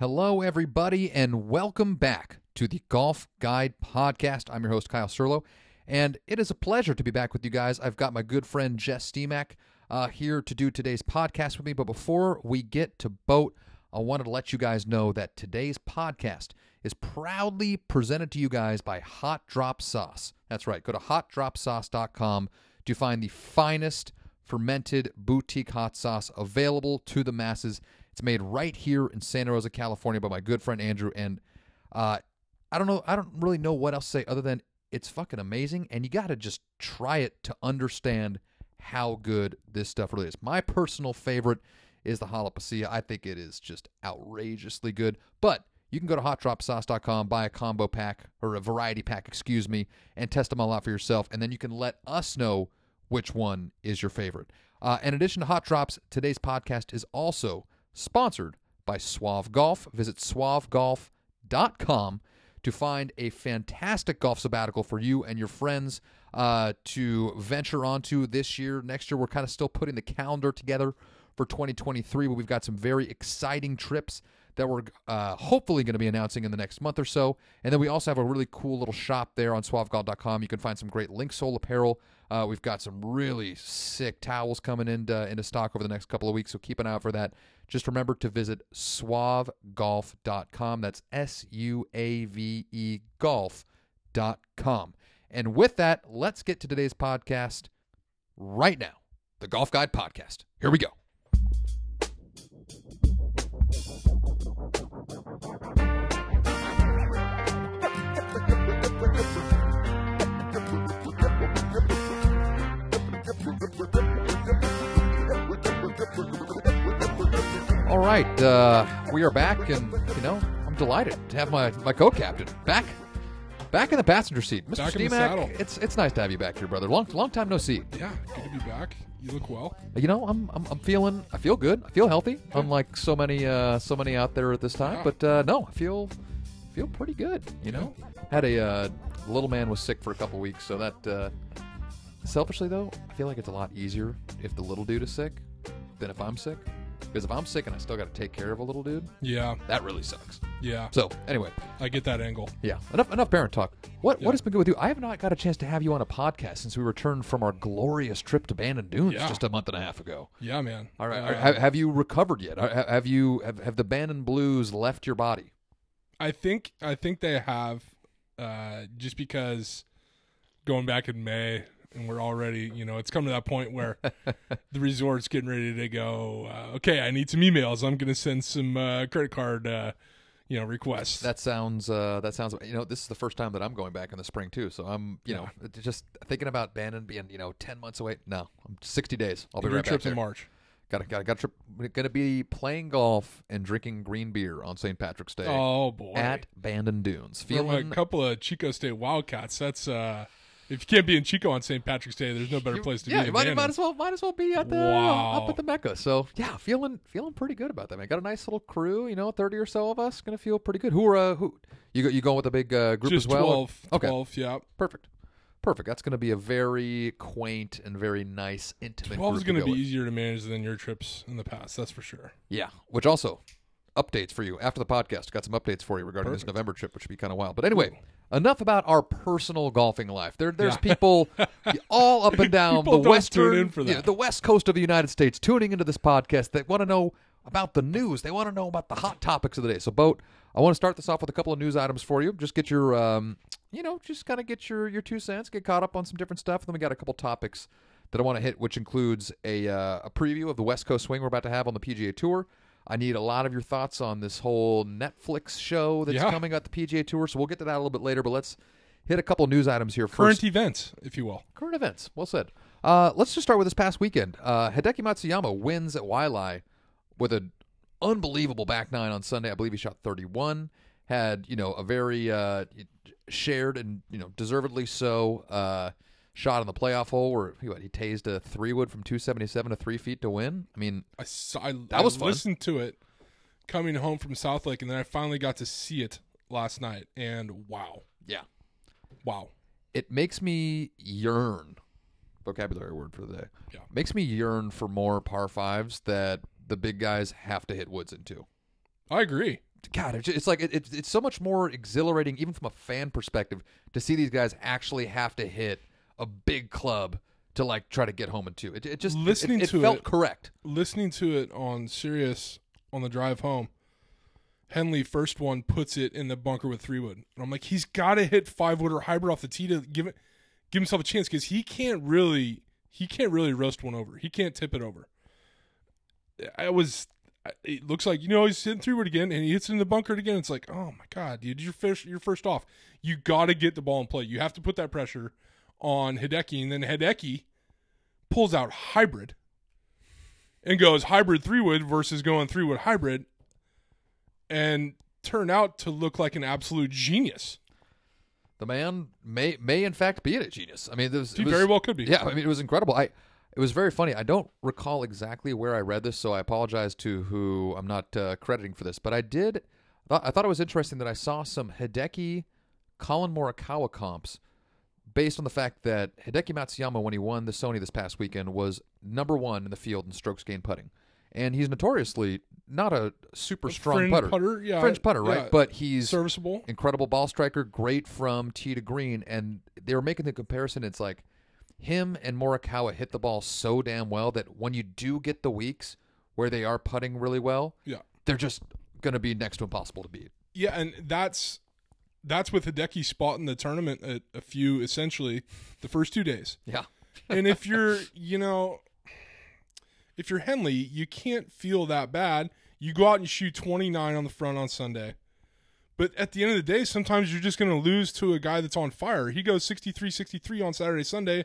Hello, everybody, and welcome back to the Golf Guide Podcast. I'm your host, Kyle Serlo, and it is a pleasure to be back with you guys. I've got my good friend Jess Steemack uh, here to do today's podcast with me. But before we get to boat, I wanted to let you guys know that today's podcast is proudly presented to you guys by Hot Drop Sauce. That's right. Go to hotdropsauce.com to find the finest fermented boutique hot sauce available to the masses. It's made right here in Santa Rosa, California by my good friend Andrew. And uh, I don't know, I don't really know what else to say other than it's fucking amazing. And you got to just try it to understand how good this stuff really is. My personal favorite is the jalapeno. I think it is just outrageously good. But you can go to hotdropsauce.com, buy a combo pack or a variety pack, excuse me, and test them all out for yourself. And then you can let us know which one is your favorite. Uh, in addition to Hot Drops, today's podcast is also sponsored by Suave Golf. Visit suavegolf.com to find a fantastic golf sabbatical for you and your friends uh, to venture onto this year. Next year, we're kind of still putting the calendar together for 2023, but we've got some very exciting trips that we're uh, hopefully going to be announcing in the next month or so. And then we also have a really cool little shop there on suavegolf.com. You can find some great Linksoul apparel. Uh, we've got some really sick towels coming into, into stock over the next couple of weeks, so keep an eye out for that. Just remember to visit suavegolf.com. That's S U A V E golf.com. And with that, let's get to today's podcast right now the Golf Guide Podcast. Here we go. All right, uh, we are back, and you know I'm delighted to have my my co-captain back, back in the passenger seat, Mr. Back in the Steemack. It's it's nice to have you back here, brother. Long long time no see. Yeah, good to be back. You look well. You know, I'm I'm, I'm feeling I feel good. I feel healthy, unlike so many uh, so many out there at this time. Yeah. But uh, no, I feel feel pretty good. You know, had a uh, little man was sick for a couple weeks, so that uh, selfishly though, I feel like it's a lot easier if the little dude is sick than if I'm sick. Because if I'm sick and I still got to take care of a little dude, Yeah, that really sucks. yeah. So anyway, I get that angle. yeah, enough enough parent talk. What Yeah. what has been good with you? I have not got a chance to have you on a podcast since we returned from our glorious trip to Bandon Dunes Yeah. just a month and a half ago. Yeah, man. All right, Uh, have, have you recovered yet? Have you have, have the Bandon Blues left your body? I think I think they have, uh, just because going back in May and we're already, you know, it's come to that point where the resort's getting ready to go. Uh, okay, I need some emails. I'm gonna send some uh, credit card, uh, you know, requests. That sounds uh, that sounds. You know, this is the first time that I'm going back in the spring too. So I'm you know just thinking about Bandon being you know ten months away. No, I'm 60 days. I'll be Your right back there. in March. Got to got to got trip. Going to be playing golf and drinking green beer on St. Patrick's Day Oh boy. at Bandon Dunes. Feeling a couple of Chico State Wildcats. That's uh, if you can't be in Chico on St. Patrick's Day, there's no better place to yeah, be. than might, might as well might as well be at the Wow. up at the Mecca. So yeah, feeling feeling pretty good about that. Man, got a nice little crew. You know, thirty or so of us. Gonna feel pretty good. Who are uh, who? You go, you going with a big uh, group Just as well? 12, Okay, 12, yeah. perfect, perfect. That's gonna be a very quaint and very nice intimate. 12 is going to be with. easier to manage than your trips in the past. That's for sure. Yeah, which also updates for you after the podcast. Got some updates for you regarding this November trip, which should be kind of wild. But anyway, enough about our personal golfing life. There, there's Yeah. people all up and down the western, tune in for yeah, the west coast of the United States, tuning into this podcast that want to know about the news. They want to know about the hot topics of the day. So, boat. I want to start this off with a couple of news items for you. Just get your, um, you know, just kind of get your your two cents, get caught up on some different stuff. And then we got a couple topics that I want to hit, which includes a uh, a preview of the West Coast swing we're about to have on the PGA Tour. I need a lot of your thoughts on this whole Netflix show that's Yeah. coming at the PGA Tour. So we'll get to that a little bit later. But let's hit a couple news items here Current first. events, if you will. Current events. Well said. Uh, let's just start with this past weekend. Uh, Hideki Matsuyama wins at Waialae with an unbelievable back nine on Sunday. I believe he shot 31. Had you know a very uh, shared and you know deservedly so uh, shot on the playoff hole where he, what, he tased a three wood from 277 to three feet to win. I mean, I saw, I, That I was fun. listened to it coming home from South Lake, and then I finally got to see it last night. And wow, yeah, wow, it makes me yearn. Vocabulary word for the day. Yeah. Makes me yearn for more par fives that the big guys have to hit woods into. I agree. God, it's, it's like it's it's so much more exhilarating, even from a fan perspective, to see these guys actually have to hit a big club to like try to get home in two. It, it just it- Listening it, to felt it- correct. listening to it on Sirius on the drive home, Henley first one puts it in the bunker with three wood, and I'm like, he's got to hit five wood or hybrid off the tee to give it, give himself a chance because he can't really, he can't really roast one over. He can't tip it over. I was, it looks like you know he's hitting three wood again, and he hits it in the bunker again. It's like, oh my god, dude, you're first, you're first off. You got to get the ball in play. You have to put that pressure on Hideki, and then Hideki pulls out hybrid and goes hybrid three wood versus going three wood hybrid and turn out to look like an absolute genius. The man may may in fact be a genius. I mean, this He very well could be. Yeah, I mean, it was incredible. I it was very funny. I don't recall exactly where I read this, so I apologize to who I'm not uh, crediting for this, but I did. I thought it was interesting that I saw some Hideki, Collin Morikawa comps based on the fact that Hideki Matsuyama, when he won the Sony this past weekend, was number one in the field in strokes gained putting, and he's notoriously not a super strong Fringe putter, yeah, French putter, right? yeah. But he's serviceable. incredible ball striker, great from tee to green, and they were making the comparison. It's like him and Morikawa hit the ball so damn well that when you do get the weeks where they are putting really well, Yeah, they're just going to be next to impossible to beat. yeah, and that's that's with Hideki spotting the tournament at a few essentially the first two days. Yeah, and if you're, you know, if you're Henley, you can't feel that bad. You go out and shoot 29 on the front on Sunday. But at the end of the day, sometimes you're just going to lose to a guy that's on fire. He goes 63 63 on Saturday, Sunday.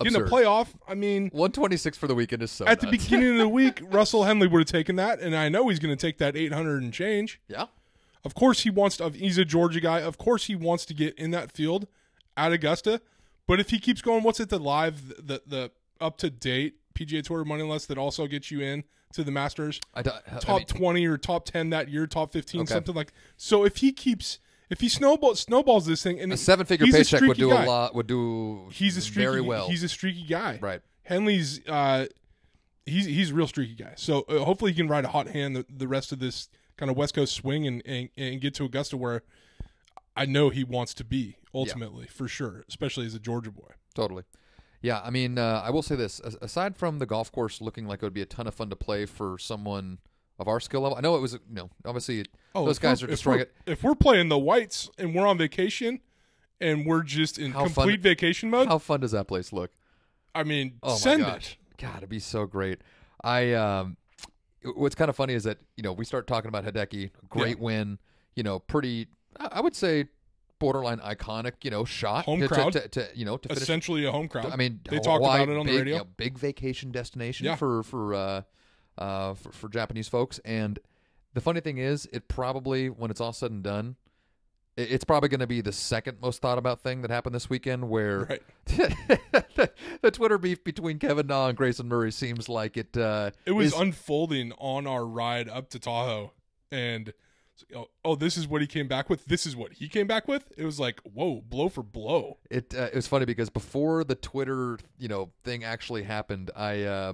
Getting a Absurd. playoff, I mean, 126 for the weekend is so at the beginning of the week, Russell Henley would have taken that, and I know he's going to take that 800 and change. yeah, Of course, he wants to. He's a Georgia guy. Of course, he wants to get in that field at Augusta. But if he keeps going, what's it? The live, the the up to date PGA Tour money list that also gets you in to the Masters, I, do- I top mean, twenty or top ten that year, top fifteen, Okay. something like. So if he keeps, if he snowball snowballs this thing, and a seven-figure paycheck would do guy. a lot. Would do He's a streaky, very well. He's a streaky guy. right. Henley's uh, he's he's a real streaky guy. So uh, hopefully he can ride a hot hand the, the rest of this kind of West Coast swing and, and and get to Augusta where I know he wants to be ultimately for sure, especially as a Georgia boy. Totally. Yeah, I mean, uh, I will say this: As- aside from the golf course looking like it would be a ton of fun to play for someone of our skill level, I know it was. You know, obviously those Oh, if guys are if destroying we're- it. If we're playing the whites and we're on vacation and we're just in How fun- complete vacation mode, How fun does that place look? I mean, Oh send it. God, it'd be so great. I um, what's kind of funny is that you know we start talking about Hideki, great win, you know, pretty, I would say, borderline iconic, you know, shot Home to, crowd. to, to, you know to finish. Essentially a home crowd. I mean, they talk Hawaii, about it on the radio. you know, big vacation destination Yeah. for for uh, uh, for, for Japanese folks. And the funny thing is, it probably when it's all said and done, it's probably going to be the second most thought about thing that happened this weekend. Where Right. the, the Twitter beef between Kevin Na and Grayson Murray seems like it. Uh, It was is- unfolding on our ride up to Tahoe, and oh, oh, this is what he came back with. This is what he came back with. It was like, whoa, blow for blow. It uh, it was funny because before the Twitter you know thing actually happened, I uh,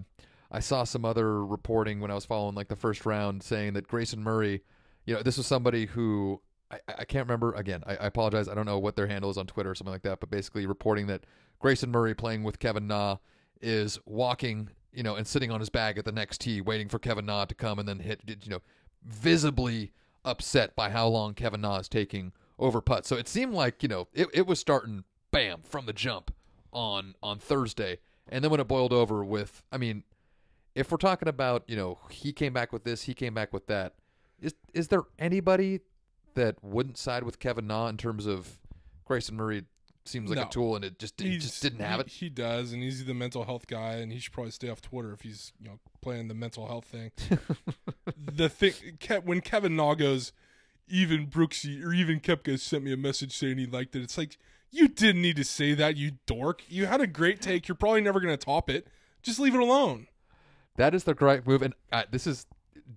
I saw some other reporting when I was following like the first round saying that Grayson Murray, you know, this was somebody who I, I can't remember again. I, I apologize. I don't know what their handle is on Twitter or something like that, but basically reporting that Grayson Murray playing with Kevin Na is walking, you know, and sitting on his bag at the next tee, waiting for Kevin Na to come and then hit, you know, visibly upset by how long Kevin Na is taking over putt. So it seemed like you know it, it was starting bam from the jump on on Thursday, and then when it boiled over with, I mean, if we're talking about you know he came back with this, he came back with that, is is there anybody that wouldn't side with Kevin Na in terms of Grayson Murray? Seems like No. a tool, and it just it just didn't have he, it. He does, and he's the mental health guy, and he should probably stay off Twitter if he's you know playing the mental health thing. the thing when Kevin Na goes, even Brooksy or even Koepka sent me a message saying he liked it. It's like you didn't need to say that, you dork. You had a great take. You're probably never going to top it. Just leave it alone. That is the correct move, and uh, this is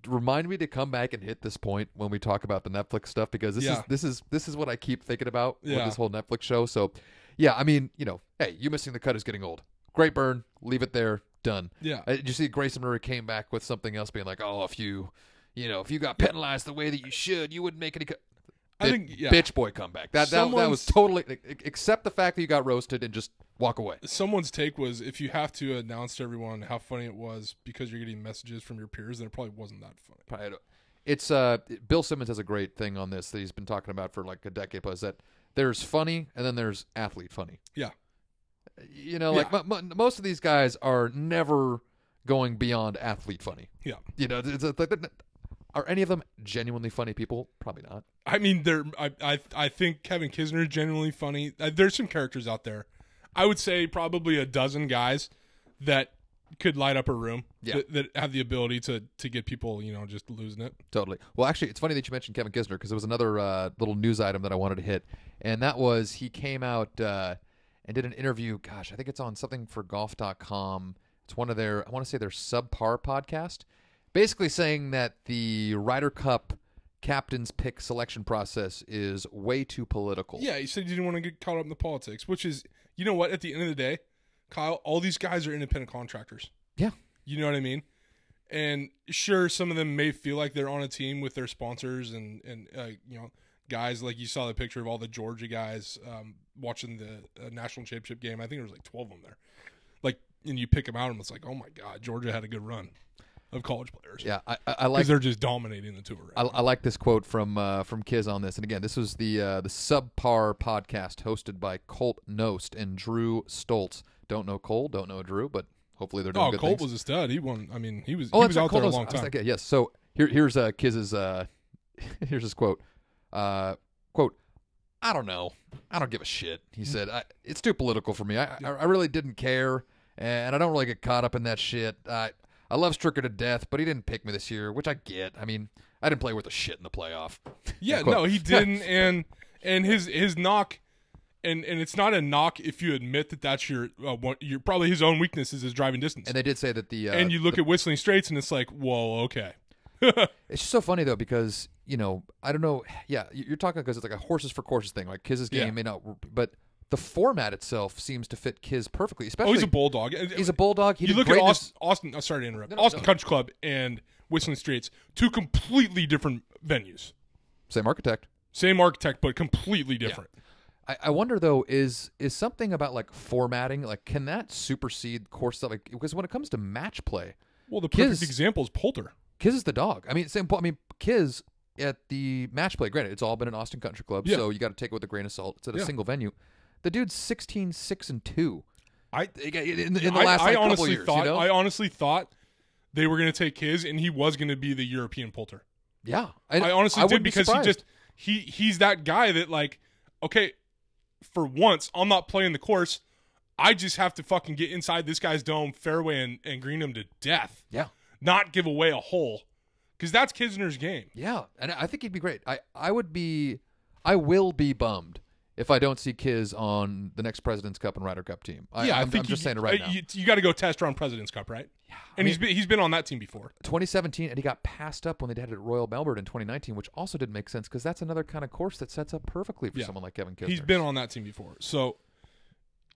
remind me to come back and hit this point when we talk about the Netflix stuff because this is this is this is what I keep thinking about with this whole Netflix show. So, yeah, I mean, you know, hey, you missing the cut is getting old. Great burn, leave it there, done. Yeah. Uh, did you see Grayson Murray came back with something else, being like, oh, if you, you know, if you got penalized the way that you should, you wouldn't make any. Co- I think yeah. bitch boy comeback. That that, that was totally e- accept the fact that you got roasted and just walk away. Someone's take was if you have to announce to everyone how funny it was because you're getting messages from your peers, then it probably wasn't that funny. Probably It's uh Bill Simmons has a great thing on this that he's been talking about for like a decade plus that there's funny and then there's athlete funny. Yeah. You know, like Yeah. mo- mo- most of these guys are never going beyond athlete funny. Yeah. You know, it's, are any of them genuinely funny people? Probably not. I mean, there. I I I think Kevin Kisner is genuinely funny. Uh, There's some characters out there. I would say probably a dozen guys that could light up a room. Yeah. That, that have the ability to to get people, you know, just losing it. Totally. Well, actually, it's funny that you mentioned Kevin Kisner because it was another uh, little news item that I wanted to hit, and that was he came out uh, and did an interview. Gosh, I think it's on something for golf.com. It's one of their, I want to say their subpar podcast, basically saying that the Ryder Cup captain's pick selection process is way too political. Yeah, he said he didn't want to get caught up in the politics, which is, you know what? At the end of the day, Kyle, all these guys are independent contractors. Yeah. You know what I mean? And sure, some of them may feel like they're on a team with their sponsors and and uh, you know guys like you saw the picture of all the Georgia guys um, watching the uh, national championship game. I think there was like twelve of them there. Like, and you pick them out, and it's like, oh my god, Georgia had a good run of college players. Yeah, I, I, I because like they're just dominating the tour. I, Right I like this quote from uh, from Kiz on this, and again, this was the uh, the subpar podcast hosted by Colt Knost and Drew Stoltz. Don't know Cole, don't know Drew, but hopefully they're doing oh, good Colt things. was a stud. He won. I mean, he was oh, he was right, out there a long time. like, yeah, yes. So here here's uh, Kiz's uh, here's his quote. Uh, quote. I don't know. I don't give a shit. He said, I, "It's too political for me. I, I I really didn't care, and I don't really get caught up in that shit. I I love Stricker to death, but he didn't pick me this year, which I get. I mean, I didn't play worth a shit in the playoff. Yeah, no, he didn't, and and his his knock, and and it's not a knock if you admit that that's your uh, one, your probably his own weakness is his driving distance, And they did say that the uh, and you look at Whistling Straits, and it's like, whoa, okay, It's just so funny though because you know I don't know. Yeah, you- you're talking because it's like a horses for courses thing. Like Kiz's game Yeah. may not, but the format itself seems to fit Kiz perfectly. Especially oh, he's a bulldog. Uh, uh, he's a bulldog. He you look at Austin, Austin. Oh, sorry to interrupt. No, no, Austin no. Country Club and Whistling Straits, two completely different venues. same architect. Same architect, but completely different. I, I wonder though is is something about like formatting like can that supersede course stuff? Like because when it comes to match play, Well, the perfect Kiz- example is Poulter. Kiz is the dog. I mean, same. I mean, Kiz at the match play. Granted, it's all been an Austin Country Club, Yeah. so you got to take it with a grain of salt. It's at a Yeah. single venue. The dude's 16, 6, and two. I in, in the last I like, couple honestly years. thought you know? I honestly thought they were going to take his, and he was going to be the European Poulter. yeah, I honestly wouldn't did be because he just he he's that guy that like okay, for once I'm not playing the course. I just have to fucking get inside this guy's dome, fairway, and, and green him to death. yeah. Not give away a hole, because that's Kisner's game. Yeah, and I think he'd be great. I, I would be, I will be bummed if I don't see Kiz on the next President's Cup and Ryder Cup team. I, yeah, I'm, think I'm just you, saying it right uh, now. You, you got to go test run President's Cup, right? Yeah, and he's been, he's been on that team before. 2017, and he got passed up when they had it at Royal Melbourne in 2019, which also didn't make sense because that's another kind of course that sets up perfectly for Yeah. someone like Kevin Kisner. He's been on that team before, so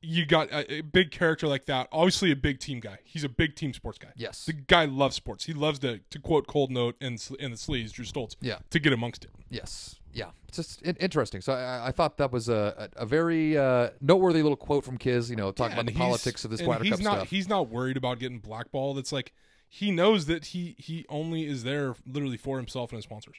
you got a, a big character like that. Obviously, a big team guy. He's a big team sports guy. Yes. the guy loves sports. He loves to to quote Colt Knost and and the sleeves Drew Stoltz. Yeah. to get amongst it. Yes. Yeah. It's just in- interesting. So I, I thought that was a, a, very uh, noteworthy little quote from Kiz, you know, talking Yeah, about the politics of this Ryder he's Cup not, stuff. He's not worried about getting blackballed. It's like he knows that he he only is there literally for himself and his sponsors.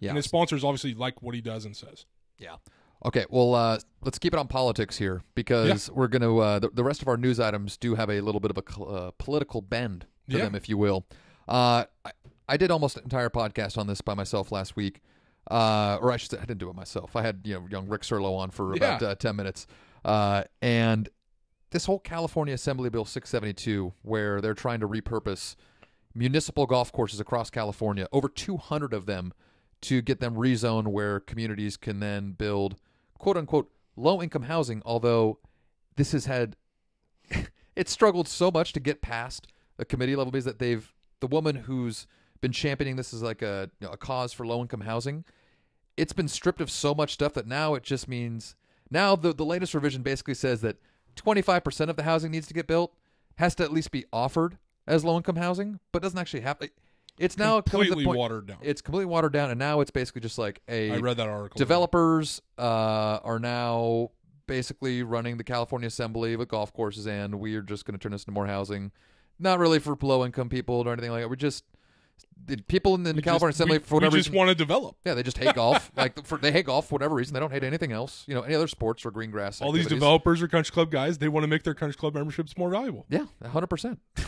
yeah. And his sponsors obviously like what he does and says. Yeah. Okay. Well, uh, let's keep it on politics here because we're going to. Uh, the, the rest of our news items do have a little bit of a cl- uh, political bend to Yeah. them, if you will. Uh, I, I did almost an entire podcast on this by myself last week, uh, or I should say, I didn't do it myself. I had you know young Rick Serlo on for about Yeah. uh, ten minutes, uh, and this whole California Assembly Bill 672, where they're trying to repurpose municipal golf courses across California, over 200 of them, to get them rezoned where communities can then build quote unquote low income housing. Although this has had, it's struggled so much to get past a committee level because that they've, the woman who's been championing this as like a, you know, a cause for low income housing, it's been stripped of so much stuff that now it just means now the, the latest revision basically says that 25% of the housing needs to get built has to at least be offered as low income housing, but doesn't actually have. It's now completely point, watered down. It's completely watered down, and now it's basically just like a I read that article. developers uh, are now basically running the California Assembly with golf courses, and we are just going to turn this into more housing. Not really for low income people or anything like that. We're just the people in the, We California just- Assembly we, for whatever just reason. want to develop. yeah, they just hate golf. Like for, they hate golf for whatever reason. They don't hate anything else. You know, any other sports or green grass. All these developers are country club guys. They want to make their country club memberships more valuable. Yeah, hundred percent.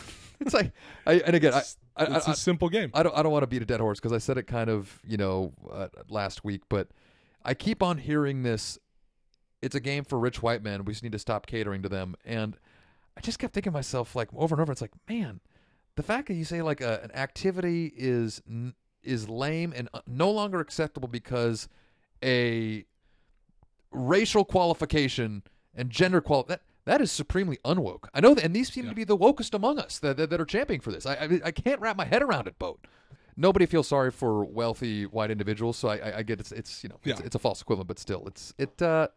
It's like, I, and again, I, I, It's a simple game. I don't I don't want to beat a dead horse because I said it kind of you know uh, last week, but I keep on hearing this. It's a game for rich white men. We just need to stop catering to them, and I just kept thinking to myself like over and over. It's like, man, the fact that you say like a, an activity is n- is lame and uh, no longer acceptable because a racial qualification and gender qual that that is supremely unwoke. I know that, and these seem Yeah. to be the wokest among us that, that, that are championing for this. I, I I can't wrap my head around it, boat. Nobody feels sorry for wealthy white individuals, so I, I, I get it's it's you know it's, Yeah. it's a false equivalent, but still it's it. Uh,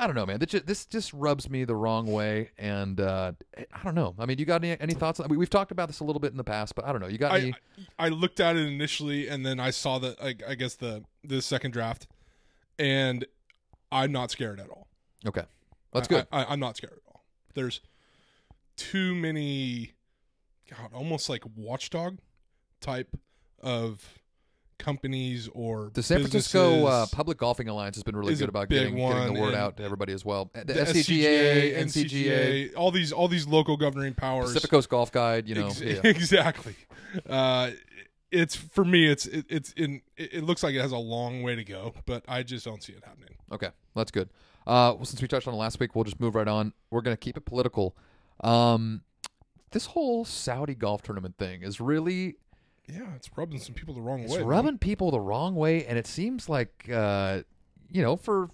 I don't know, man. This just, this just rubs me the wrong way, and uh, I don't know. I mean, you got any any thoughts? We, we've talked about this a little bit in the past, but I don't know. You got any? I, I looked at it initially, and then I saw the I, I guess the the second draft, and I'm not scared at all. okay, that's good. I, I'm not scared at all. There's too many, God, almost like watchdog type of companies or The San Francisco uh. Public Golfing Alliance has been really good about getting, getting the word out to everybody as well. The, the SCGA, SCGA, NCGA, all these all these local governing powers. Pacific Coast Golf Guide. You know, Ex- yeah. exactly. Uh, it's for me. It's it, it's in. It, it looks like it has a long way to go, but I just don't see it happening. Okay, that's good. Uh, well, since we touched on it last week, we'll just move right on. We're going to keep it political. Um, this whole Saudi golf tournament thing is really Yeah, it's rubbing some people the wrong it's way. It's rubbing people the wrong way, and it seems like uh, you know for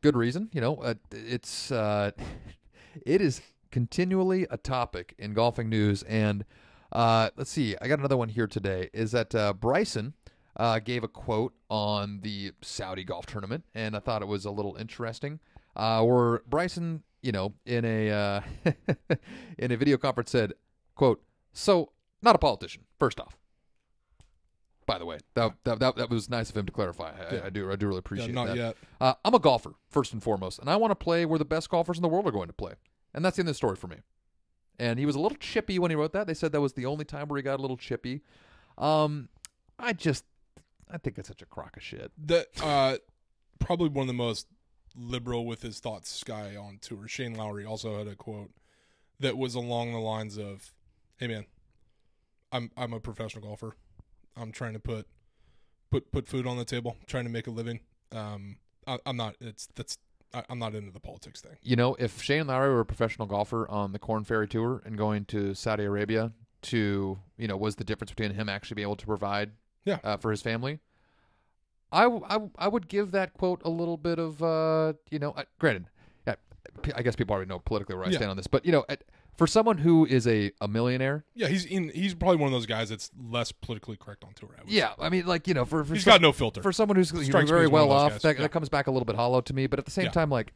good reason. You know, uh, it's uh, it is continually a topic in golfing news, and uh, let's see, I got another one here today. Is that uh, Bryson? Uh, gave a quote on the Saudi golf tournament, and I thought it was a little interesting. Uh, where Bryson, you know, in a uh, in a video conference said, "quote So, not a politician. First off, by the way, that that that, that was nice of him to clarify. I, Yeah. I do I do really Yeah, appreciate not that. yet. Uh, I'm a golfer first and foremost, and I want to play where the best golfers in the world are going to play, and that's in the story for me. And he was a little chippy when he wrote that. They said that was the only time where he got a little chippy. Um, I just, I think it's such a crock of shit. The uh, probably one of the most liberal with his thoughts guy on tour. Shane Lowry also had a quote that was along the lines of, "Hey man, I'm I'm a professional golfer. I'm trying to put put put food on the table, trying to make a living. Um, I, I'm not. It's that's I, I'm not into the politics thing. You know, if Shane Lowry were a professional golfer on the Corn Ferry Tour and going to Saudi Arabia to, you know, was the difference between him actually being able to provide Yeah. uh, for his family, I, w- I, w- I would give that quote a little bit of, uh, you know, uh, granted, yeah, p- I guess people already know politically where I Yeah. stand on this, but, you know, at, for someone who is a, a millionaire, Yeah, he's in. He's probably one of those guys that's less politically correct on tour. I would yeah, I mean, like, you know, for, for say. he's some- got no filter. for someone who's you know, Strikes very well of off, guys. that, Yeah. that comes back a little bit hollow to me. But at the same Yeah. time, like,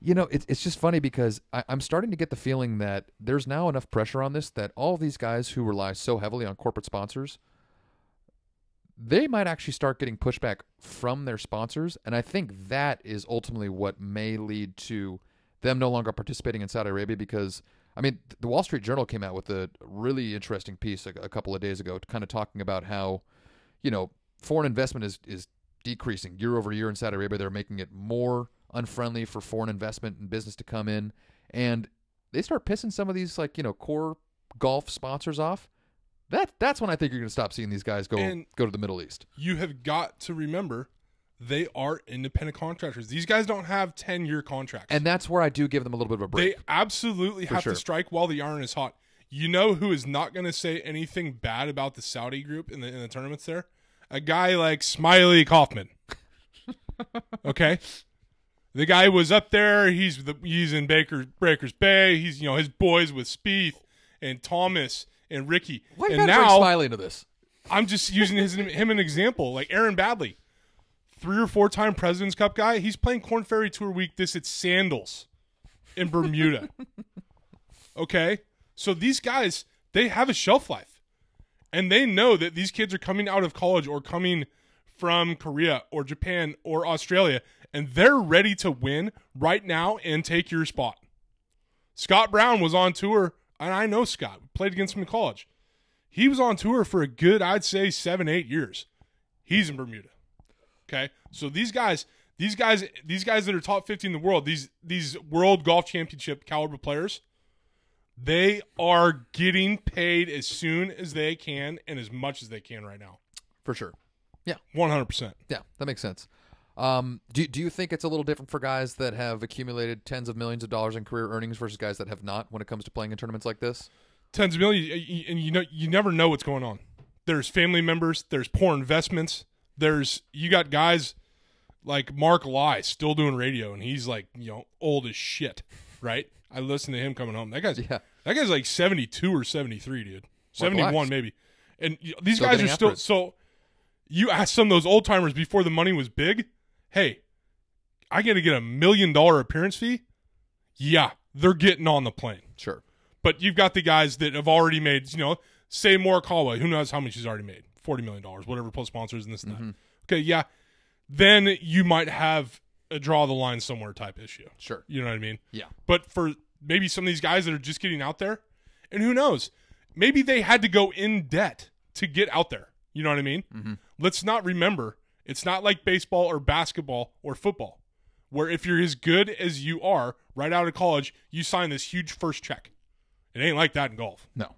you know, it's it's just funny because I, I'm starting to get the feeling that there's now enough pressure on this that all these guys who rely so heavily on corporate sponsors, they might actually start getting pushback from their sponsors, and I think that is ultimately what may lead to them no longer participating in Saudi Arabia because. I mean, the Wall Street Journal came out with a really interesting piece a, a couple of days ago, kind of talking about how, you know, foreign investment is is decreasing year over year in Saudi Arabia. They're making it more unfriendly for foreign investment and business to come in, and they start pissing some of these like you know core golf sponsors off. That that's when I think you're going to stop seeing these guys go And- go to the Middle East. you have got to remember they are independent contractors. These guys don't have 10 year contracts. And that's where I do give them a little bit of a break. they absolutely have sure. to strike while the iron is hot. You know who is not going to say anything bad about the Saudi group in the in the tournaments there? A guy like Smylie Kaufman. okay? The guy was up there. He's the he's in Baker Breakers Bay. He's you know his boys with Spieth and Thomas and Rickie. Why and now Smylie into this? I'm just using his him an example, like Aaron Baddeley, three or four time Presidents Cup guy. He's playing Corn Ferry Tour Week. This at Sandals in Bermuda. okay, so these guys they have a shelf life, And they know that these kids are coming out of college or coming from Korea or Japan or Australia, and they're ready to win right now and take your spot. Scott Brown was on tour, and I know Scott, played against him in college. He was on tour for a good, I'd say, seven, eight years. He's in Bermuda. Okay. So these guys, these guys, these guys that are top 50 in the world, these these world golf championship caliber players, they are getting paid as soon as they can and as much as they can right now. For sure. Yeah. 100%. Yeah, that makes sense. Um, do do you think it's a little different for guys that have accumulated tens of millions of dollars in career earnings versus guys that have not when it comes to playing in tournaments like this? Tens of millions and you know you never know what's going on. There's family members, there's poor investments, there's you got guys like Mark Lye still doing radio and he's like, you know, old as shit, right? I listened to him coming home. That guy's Yeah. that guy's like 72 or 73, dude. 71 Lye's. maybe. And these Still guys are still it. so you ask some of those old timers before the money was big, "Hey, I got to get a million dollar appearance fee?" Yeah, they're getting on the plane. Sure. But you've got the guys that have already made, you know, say Morikawa, who knows how much he's already made, forty million dollars, whatever, plus sponsors and this and Mm-hmm. that. Okay, yeah, then you might have a draw the line somewhere type issue. Sure. You know what I mean? Yeah. But for maybe some of these guys that are just getting out there, and who knows, maybe they had to go in debt to get out there. You know what I mean? Mm-hmm. Let's not remember, it's not like baseball or basketball or football, where if you're as good as you are right out of college, you sign this huge first check. It ain't like that in golf. No.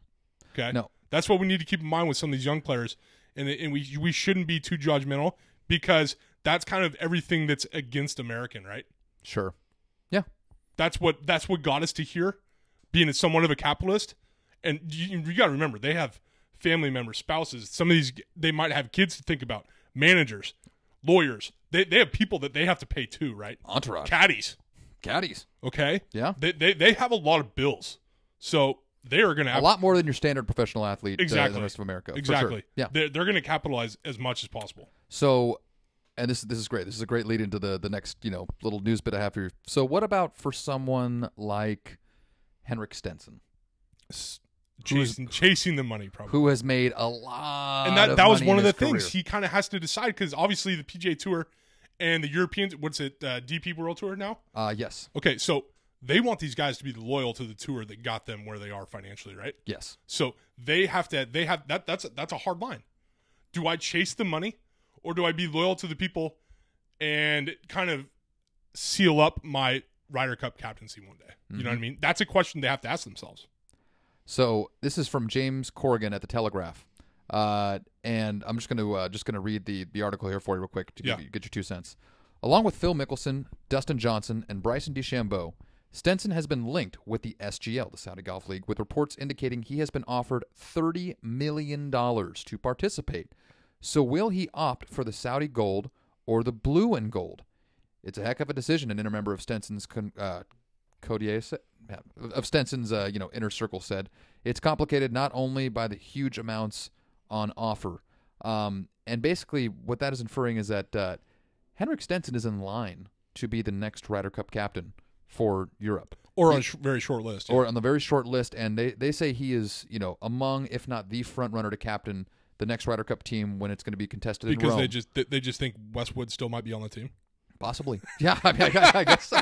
Okay. No. That's what we need to keep in mind with some of these young players, and and we we shouldn't be too judgmental because that's kind of everything that's against American, right? Sure. Yeah. That's what that's what got us to here, being somewhat of a capitalist. And you, you got to remember, they have family members, spouses. Some of these they might have kids to think about, managers, lawyers. They they have people that they have to pay too, right? Entourage. Caddies. Caddies. Okay. Yeah. They they they have a lot of bills, so they are going to have A lot more than your standard professional athlete uh, in Exactly. the rest of America. for sure. exactly. Yeah. They're they're going to capitalize as much as possible. So, and this this is great. This is a great lead into the the next you know little news bit I have for you. So, what about for someone like Henrik Stenson, Chasing chasing the money, probably. who has made a lot, and that that was one of the things career. he kind of has to decide because obviously the PGA Tour and the Europeans, what's it, uh, DP World Tour now? Uh, yes, Okay, so they want these guys to be loyal to the tour that got them where they are financially, right? yes, So they have to. They have that. That's that's a hard line. Do I chase the money, or do I be loyal to the people and kind of seal up my Ryder Cup captaincy one day? You know what I mean? That's a question they have to ask themselves. So this is from James Corrigan at the Telegraph, uh, and I'm just going to uh, just going to read the the article here for you real quick to give Yeah. you, get your two cents. Along with Phil Mickelson, Dustin Johnson, and Bryson DeChambeau, Stenson has been linked with the SGL, the Saudi Golf League, with reports indicating he has been offered thirty million dollars to participate. So will he opt for the Saudi Gold or the Blue and Gold? It's a heck of a decision. An inner member of Stenson's con- uh, Codier sa- yeah, of Stenson's uh, you know inner circle said it's complicated not only by the huge amounts on offer, um, and basically what that is inferring is that uh, Henrik Stenson is in line to be the next Ryder Cup captain for Europe, Or on a sh- very short list. or on the very short list, and they they say he is you know among if not the front runner to captain the next Ryder Cup team when it's going to be contested in because they just they, they just think Westwood still might be on the team. Possibly, yeah. I, mean, I, I guess. So.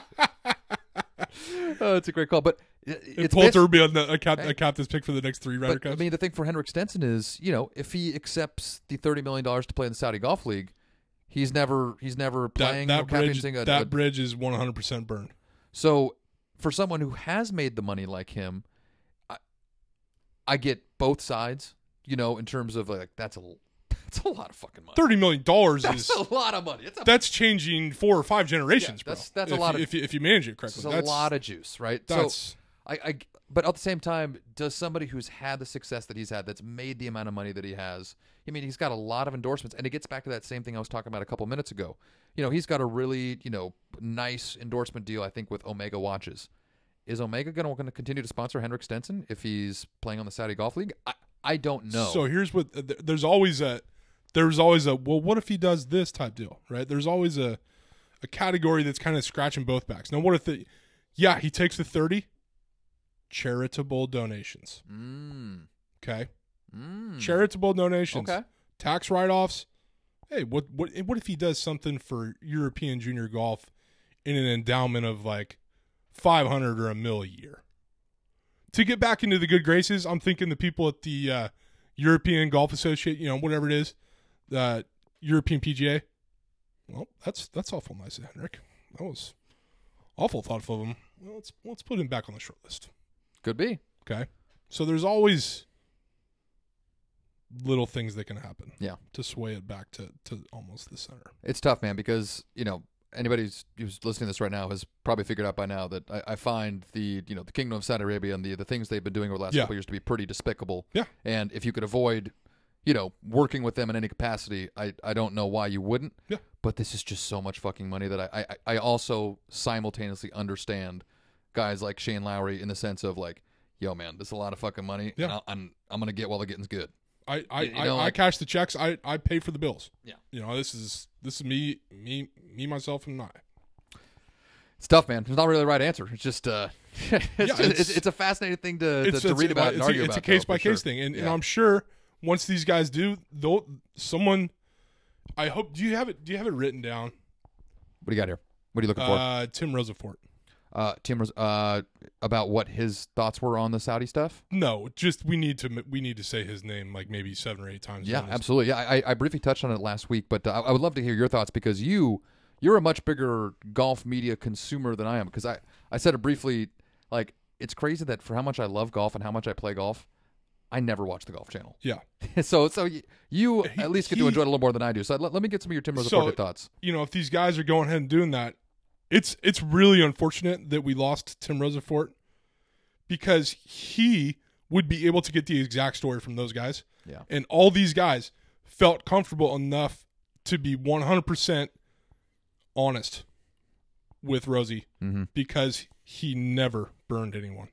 Oh, it's a great call, but it's Poulter be on the, a, cap, a captain's pick for the next three Ryder But, I mean, the thing for Henrik Stenson is, you know, if he accepts the thirty million dollars to play in the Saudi Golf League, he's never he's never playing that or bridge a, that a- bridge is one hundred percent burned. So, for someone who has made the money like him, I, I get both sides. You know, in terms of like that's a that's a lot of fucking money. Thirty million dollars is That's a lot of money. It's a, that's changing four or five generations, Yeah, that's- bro. that's a lot of- if you, if you manage it it's correctly. a lot of juice, right? So That's I, I but at the same time, does somebody who's had the success that he's had, that's made the amount of money that he has, I mean, he's got a lot of endorsements, and it gets back to that same thing I was talking about a couple minutes ago. You know, he's got a really, you know, nice endorsement deal, I think, with Omega watches. Is Omega going to continue to sponsor Henrik Stenson if he's playing on the Saudi Golf League? I, I don't know. So here's what there's always a there's always a well what if he does this type deal, right? There's always a a category that's kind of scratching both backs. Now what if the yeah, he takes the 30 charitable donations, mm, okay? Mm. charitable donations, Okay. tax write-offs. Hey, what what what if he does something for European junior golf in an endowment of like five hundred or a mil a year? To get back into the good graces, I'm thinking the people at the uh, European Golf Association, you know, whatever it is, the European PGA. Well, that's that's awful nice, of Henrik. That was awful thoughtful of him. Well, let's let's put him back on the short list. Could be. Okay. So there's always little things that can happen. Yeah. To sway it back to, to almost the center. It's tough, man, because you know anybody who's, who's listening to this right now has probably figured out by now that I, I find the you know the Kingdom of Saudi Arabia and the the things they've been doing over the last Yeah. couple years to be pretty despicable. Yeah. And if you could avoid, you know, working with them in any capacity, I I don't know why you wouldn't. Yeah. But this is just so much fucking money that I I, I also simultaneously understand guys like Shane Lowry in the sense of like, yo man, this is a lot of fucking money. Yeah. And I'll, I'm I'm gonna get while the getting's good. I I, You I, know, I like- cash the checks. I, I pay for the bills. Yeah. You know, this is this is me me me myself and I. It's tough, man. There's not really the right answer. It's just uh, it's, Yeah, just- it's- it's, it's a fascinating thing to, to, to read about it's and a, argue it's about. a case though, by for sure. case thing, and, and I'm sure once these guys do, they'll someone. I hope. Do you have it? Do you have it written down? What do you got here? What are you looking for? Uh, Tim Rosaforte. Uh, Tim, uh, about what his thoughts were on the Saudi stuff. No, just we need to we need to say his name like maybe seven or eight times. Yeah, absolutely. Yeah, I, I briefly touched on it last week, but uh, I, I would love to hear your thoughts because you you're a much bigger golf media consumer than I am. Because I I said it briefly, like it's crazy that for how much I love golf and how much I play golf, I never watch the Golf Channel. Yeah. so so y- you He- at least get to enjoy it a little more than I do. So let, let me get some of your Tim Rosaforte So- thoughts. you know, if these guys are going ahead and doing that, it's it's really unfortunate that we lost Tim Rosaforte because he would be able to get the exact story from those guys. Yeah. And all these guys felt comfortable enough to be 100% honest with Rosie Mm-hmm. because he never burned anyone.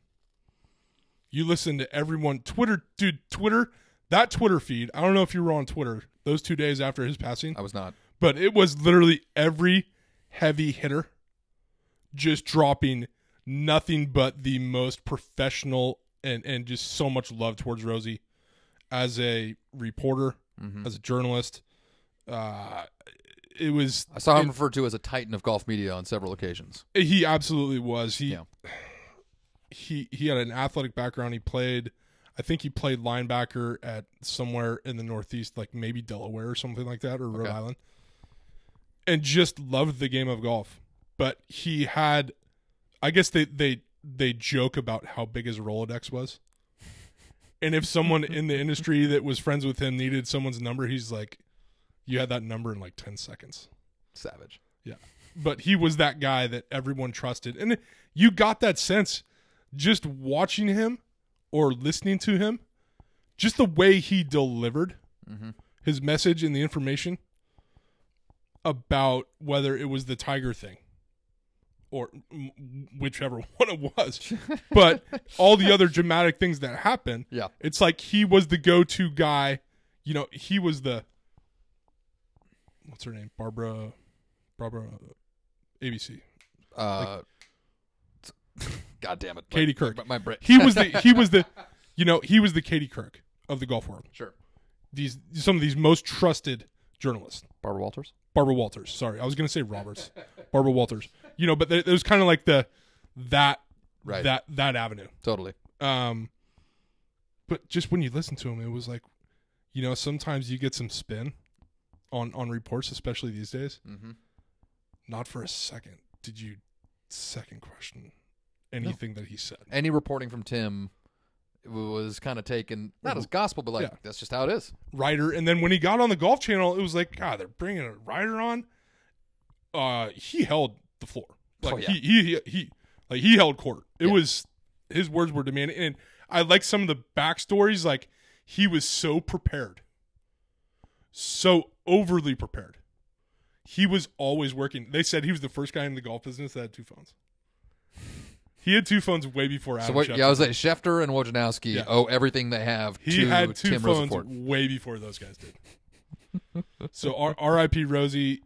You listen to everyone Twitter dude Twitter that Twitter feed. I don't know if you were on Twitter those 2 days after his passing I was not. but it was literally every heavy hitter just dropping nothing but the most professional and and just so much love towards Rosie as a reporter, Mhm. as a journalist. Uh, it was I saw him it- referred to as a titan of golf media on several occasions. he absolutely was. He Yeah. He he had an athletic background. He played I think he played linebacker at somewhere in the Northeast, like maybe Delaware or something like that, or Rhode Island. And just loved the game of golf. But he had I guess they they they joke about how big his Rolodex was. And if someone in the industry that was friends with him needed someone's number, he's like, You had that number in like ten seconds Savage. Yeah, but he was that guy that everyone trusted. And you got that sense just watching him or listening to him, just the way he delivered Mhm. his message and the information about whether it was the tiger thing or whichever one it was. but all the other dramatic things that happened, Yeah. it's like he was the go-to guy. You know, he was the what's her name? Barbara Barbara ABC. Uh, God damn it, Katie Couric. My, my brain. He was the he was the you know, he was the Katie Couric of the golf world. sure. These some of these most trusted journalists. Barbara Walters. Barbara Walters. Sorry, I was going to say Roberts. Barbara Walters. You know, but there, there was kind of like the that Right. that that avenue. Totally. Um, but just when you listen to him, it was like, you know, sometimes you get some spin on on reports, especially these days. Mm-hmm. Not for a second did you second question anything that he said. Any reporting from Tim was kind of taken not as gospel, but like Yeah. that's just how it is. writer, and then when he got on the Golf Channel, it was like, God, they're bringing a writer on. Uh, he held the floor. Like Oh, yeah. he, he he he like he held court. It Yeah. was his words were demanding, and I like some of the backstories. Like he was so prepared, so overly prepared. He was always working. They said he was the first guy in the golf business that had two phones. He had two phones way before Adam so what? Schefter. Yeah, I was like Schefter and Wojnarowski Yeah. owe everything they have He to had two Tim phones way before those guys did. so R- R.I.P. Rosie,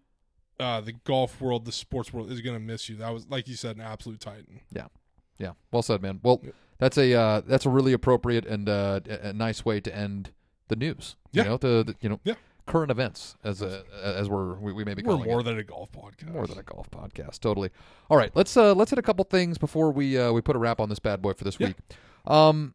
uh, the golf world, the sports world is gonna miss you. That was like you said, an absolute titan. Yeah, yeah. well said, man. Well, that's a uh, that's a really appropriate and uh, a a nice way to end the news. Yeah. You know, the, the you know Yeah. Current events as a as we're we, we may be We're more it. than a golf podcast. more than a golf podcast. Totally. All right, let's uh let's hit a couple things before we uh we put a wrap on this bad boy for this Yeah. week. Um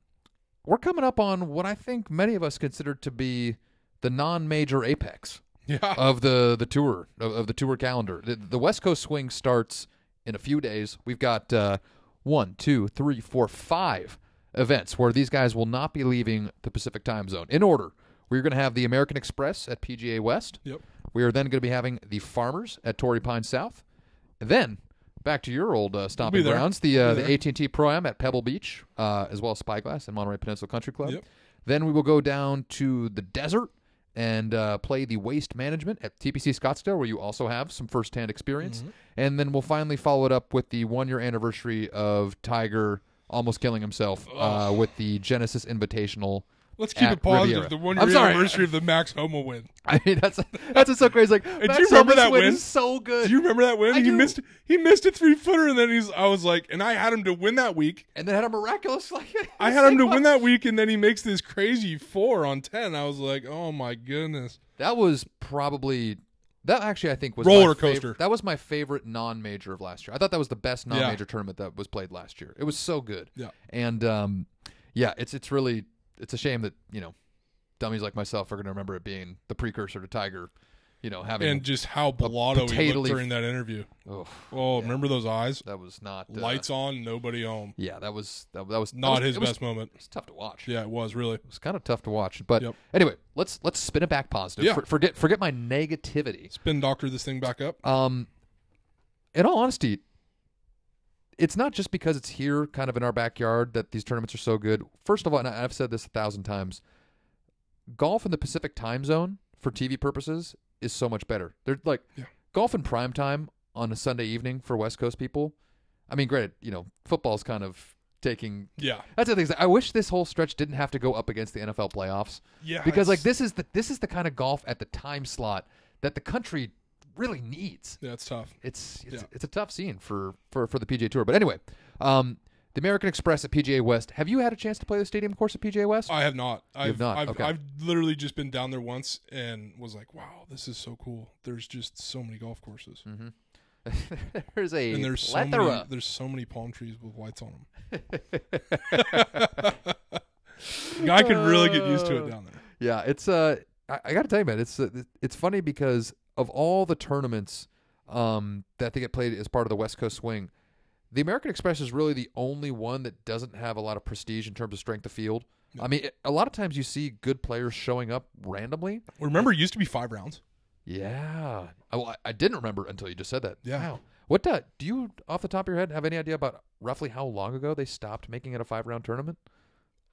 we're coming up on what I think many of us consider to be the non-major apex yeah. of the the tour of, of the tour calendar. The, the West Coast swing starts in a few days. We've got uh, one, two, three, four, five events where these guys will not be leaving the Pacific time zone. In order, we're going to have the American Express at PGA West. Yep. We are then going to be having the Farmers at Torrey Pine South, and then back to your old uh, stomping there. grounds, the uh, We'll the. AT and T Pro Am at Pebble Beach, uh, as well as Spyglass and Monterey Peninsula Country Club. Yep. Then we will go down to the desert and uh, play the waste management at TPC Scottsdale, where you also have some firsthand experience. Mm-hmm. And then we'll finally follow it up with the one year anniversary of Tiger almost killing himself uh, with the Genesis Invitational. Let's keep it positive. Riviera. The one year anniversary of the Max Homa win. I mean, that's that's what's so crazy. Like, do Max you remember Homa's that win win? is so good. Do you remember that win? I he do. missed he missed a three footer and then he's I was like and I had him to win that week. and then had a miraculous like. I had him to win that week and then he makes this crazy four on ten. I was like, oh my goodness. That was probably that actually I think was Roller coaster. that was my favorite non-major of last year. I thought that was the best non-major tournament that was played last year. It was so good. Yeah. And um, yeah, it's it's really it's a shame that you know dummies like myself are going to remember it being the precursor to Tiger. You know, having And just how blotto he looked during that interview. oh, Oh, remember those eyes? that was not uh, Lights on, nobody home. Yeah, that was that, that was that Not was- his it was- best moment. It's tough to watch. Yeah, it was really. It was kind of tough to watch. But Yep. anyway, let's let's spin it back positive. Yeah. For- forget forget my negativity. Spin doctor this thing back up. Um, in all honesty, it's not just because it's here, kind of in our backyard, that these tournaments are so good. First of all, and I've said this a thousand times, golf in the Pacific time zone for TV purposes is so much better. They're like Yeah. golf in prime time on a Sunday evening for West Coast people. I mean, granted, you know, football's kind of taking. Yeah. That's the thing. I wish this whole stretch didn't have to go up against the NFL playoffs Yeah. because like this is the this is the kind of golf at the time slot that the country really needs Yeah, it's tough. it's it's, Yeah. it's a tough scene for, for for the PGA Tour. But anyway, um, the American Express at PGA West. Have you had a chance to play the stadium course at PGA West? I have not. I've, have not? I've, Okay. I've literally just been down there once and was like, wow, this is so cool. There's just so many golf courses. Mm-hmm. there's a And there's so many, there's so many palm trees with lights on them. Guy could really get used to it down there. yeah, it's uh, I, I got to tell you, man, it's uh, it's funny because of all the tournaments um that they get played as part of the West Coast Swing, the American Express is really the only one that doesn't have a lot of prestige in terms of strength of field. I mean, it- a lot of times you see good players showing up randomly. Remember, it used to be five rounds. Yeah. I, well, I- I didn't remember until you just said that. Yeah. Wow. What uh, do you, off the top of your head, have any idea about roughly how long ago they stopped making it a five round tournament?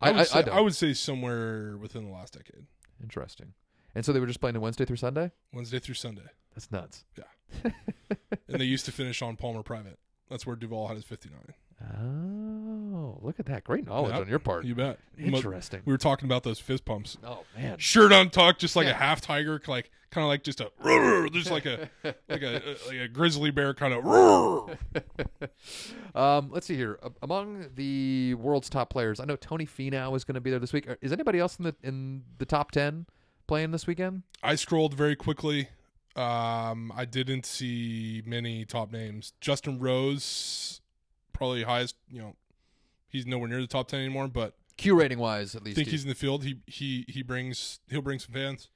I would, say, don't. would say somewhere within the last decade, Interesting. And so they were just playing Wednesday through Sunday? Wednesday through Sunday, That's nuts. Yeah. and they used to finish on Palmer Private. That's where Duval had his 59. Oh, look at that. Great knowledge Yep. on your part. You bet. Interesting. We were talking about those fist pumps. Oh, man. Shirt untucked, just like Yeah. a half tiger, like kind of like just a, just like a like a like a grizzly bear kind of. Um, let's see here. Among the world's top players, I know Tony Finau is going to be there this week. Is anybody else in the in the top ten playing this weekend? I scrolled very quickly. Um, I didn't see many top names. Justin Rose, probably highest. You know, he's nowhere near the top ten anymore, but Q rating wise, at I least. think he- he's in the field. He he he brings he'll bring some fans.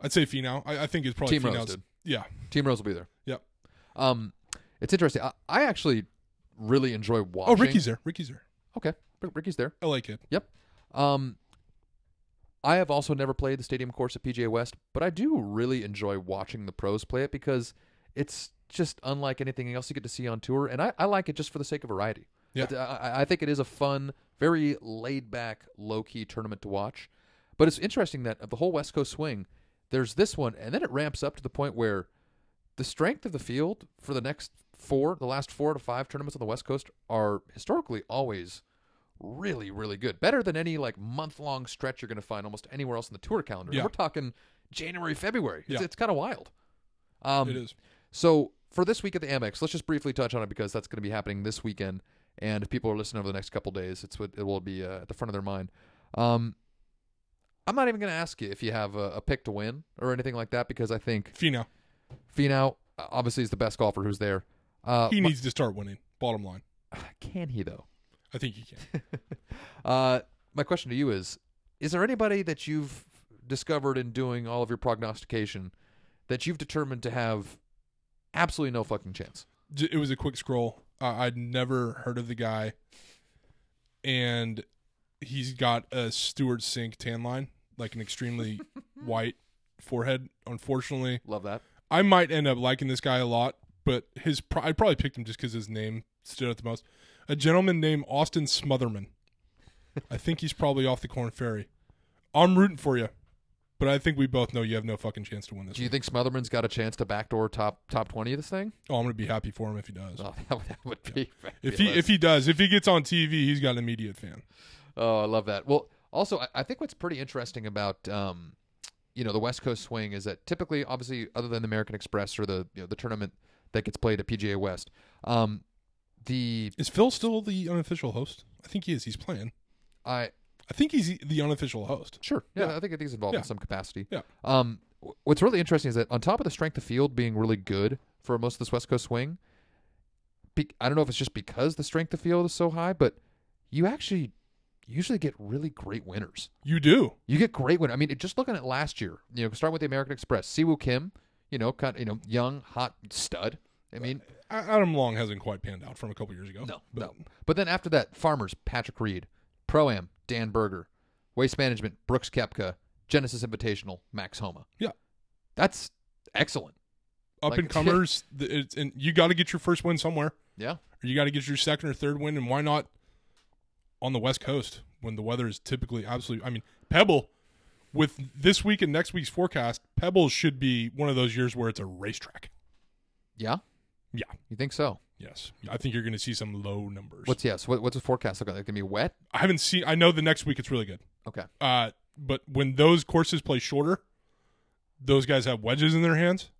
I'd say Finau. I, I think it's probably Team Rose Finau's. did. Yeah, Team Rose will be there. Yep. Um, it's interesting. I, I actually really enjoy watching. Oh, Rickie's there. Rickie's there. okay. Rickie's there. I like it. Yep. Um, I have also never played the stadium course at PGA West, but I do really enjoy watching the pros play it because it's just unlike anything else you get to see on tour, and I, I like it just for the sake of variety. Yeah. I, I, think it is a fun, very laid back, low key tournament to watch. But it's interesting that of the whole West Coast swing, there's this one, and then it ramps up to the point where the strength of the field for the next four, the last four to five tournaments on the West Coast are historically always really, really good. Better than any like month long stretch you're going to find almost anywhere else in the tour calendar. Yeah. we're talking January, February. It's, Yeah. it's kind of wild. Um, it is. so for this week at the Amex, let's just briefly touch on it because that's going to be happening this weekend. And if people are listening over the next couple days, it's what it will be uh, at the front of their mind. Um, I'm not even going to ask you if you have a, a pick to win or anything like that because I think Finau. Finau obviously is the best golfer who's there. Uh, He my- needs to start winning. Bottom line. can he though? I think you can. Uh, my question to you is: Is there anybody that you've discovered in doing all of your prognostication that you've determined to have absolutely no fucking chance? It was a quick scroll. Uh, I'd never heard of the guy, and he's got a Stewart Cink tan line, like an extremely white forehead. Unfortunately, Love that. I might end up liking this guy a lot, but his pro- I probably picked him just because his name stood out the most. A gentleman named Austin Smotherman. I think he's probably off the Korn Ferry. I'm rooting for you, but I think we both know you have no fucking chance to win this. Do you one. think Smotherman's got a chance to backdoor top top twenty of this thing? Oh, I'm gonna be happy for him if he does. Oh, that would, that would be if he if he does, if he gets on TV, he's got an immediate fan. Oh, I love that. Well, also, I, I think what's pretty interesting about um, you know the West Coast swing is that typically, obviously, other than the American Express or the you know the tournament that gets played at PGA West, um, the Is Phil still the unofficial host? I think he is. He's playing. I I think he's the unofficial host. Sure. Yeah, Yeah. I think he's involved in some capacity. Yeah. Um, wh- what's really interesting is that on top of the strength of field being really good for most of this West Coast swing, be, I don't know if it's just because the strength of field is so high, but you actually usually get really great winners. You do. You get great winners. I mean, just looking at last year, you know, starting with the American Express, Si Woo Kim, you know, kind you know, young, hot stud. I mean, Adam Long hasn't quite panned out from a couple years ago. no, but no. But then after that, Farmers, Patrick Reed, Pro Am, Dan Berger, Waste Management, Brooks Koepka, Genesis Invitational, Max Homa. Yeah. That's excellent. up Like- and comers, it's, and you got to get your first win somewhere, Yeah. or you got to get your second or third win, and why not on the West Coast when the weather is typically absolutely? I mean, Pebble with this week and next week's forecast, Pebble should be one of those years where it's a racetrack. Yeah. Yeah. You think so? Yes, I think you're going to see some low numbers. What's yes? What, what's the forecast look like? It's gonna be wet. I haven't seen. I know the next week it's really good. Okay. Uh, but when those courses play shorter, those guys have wedges in their hands.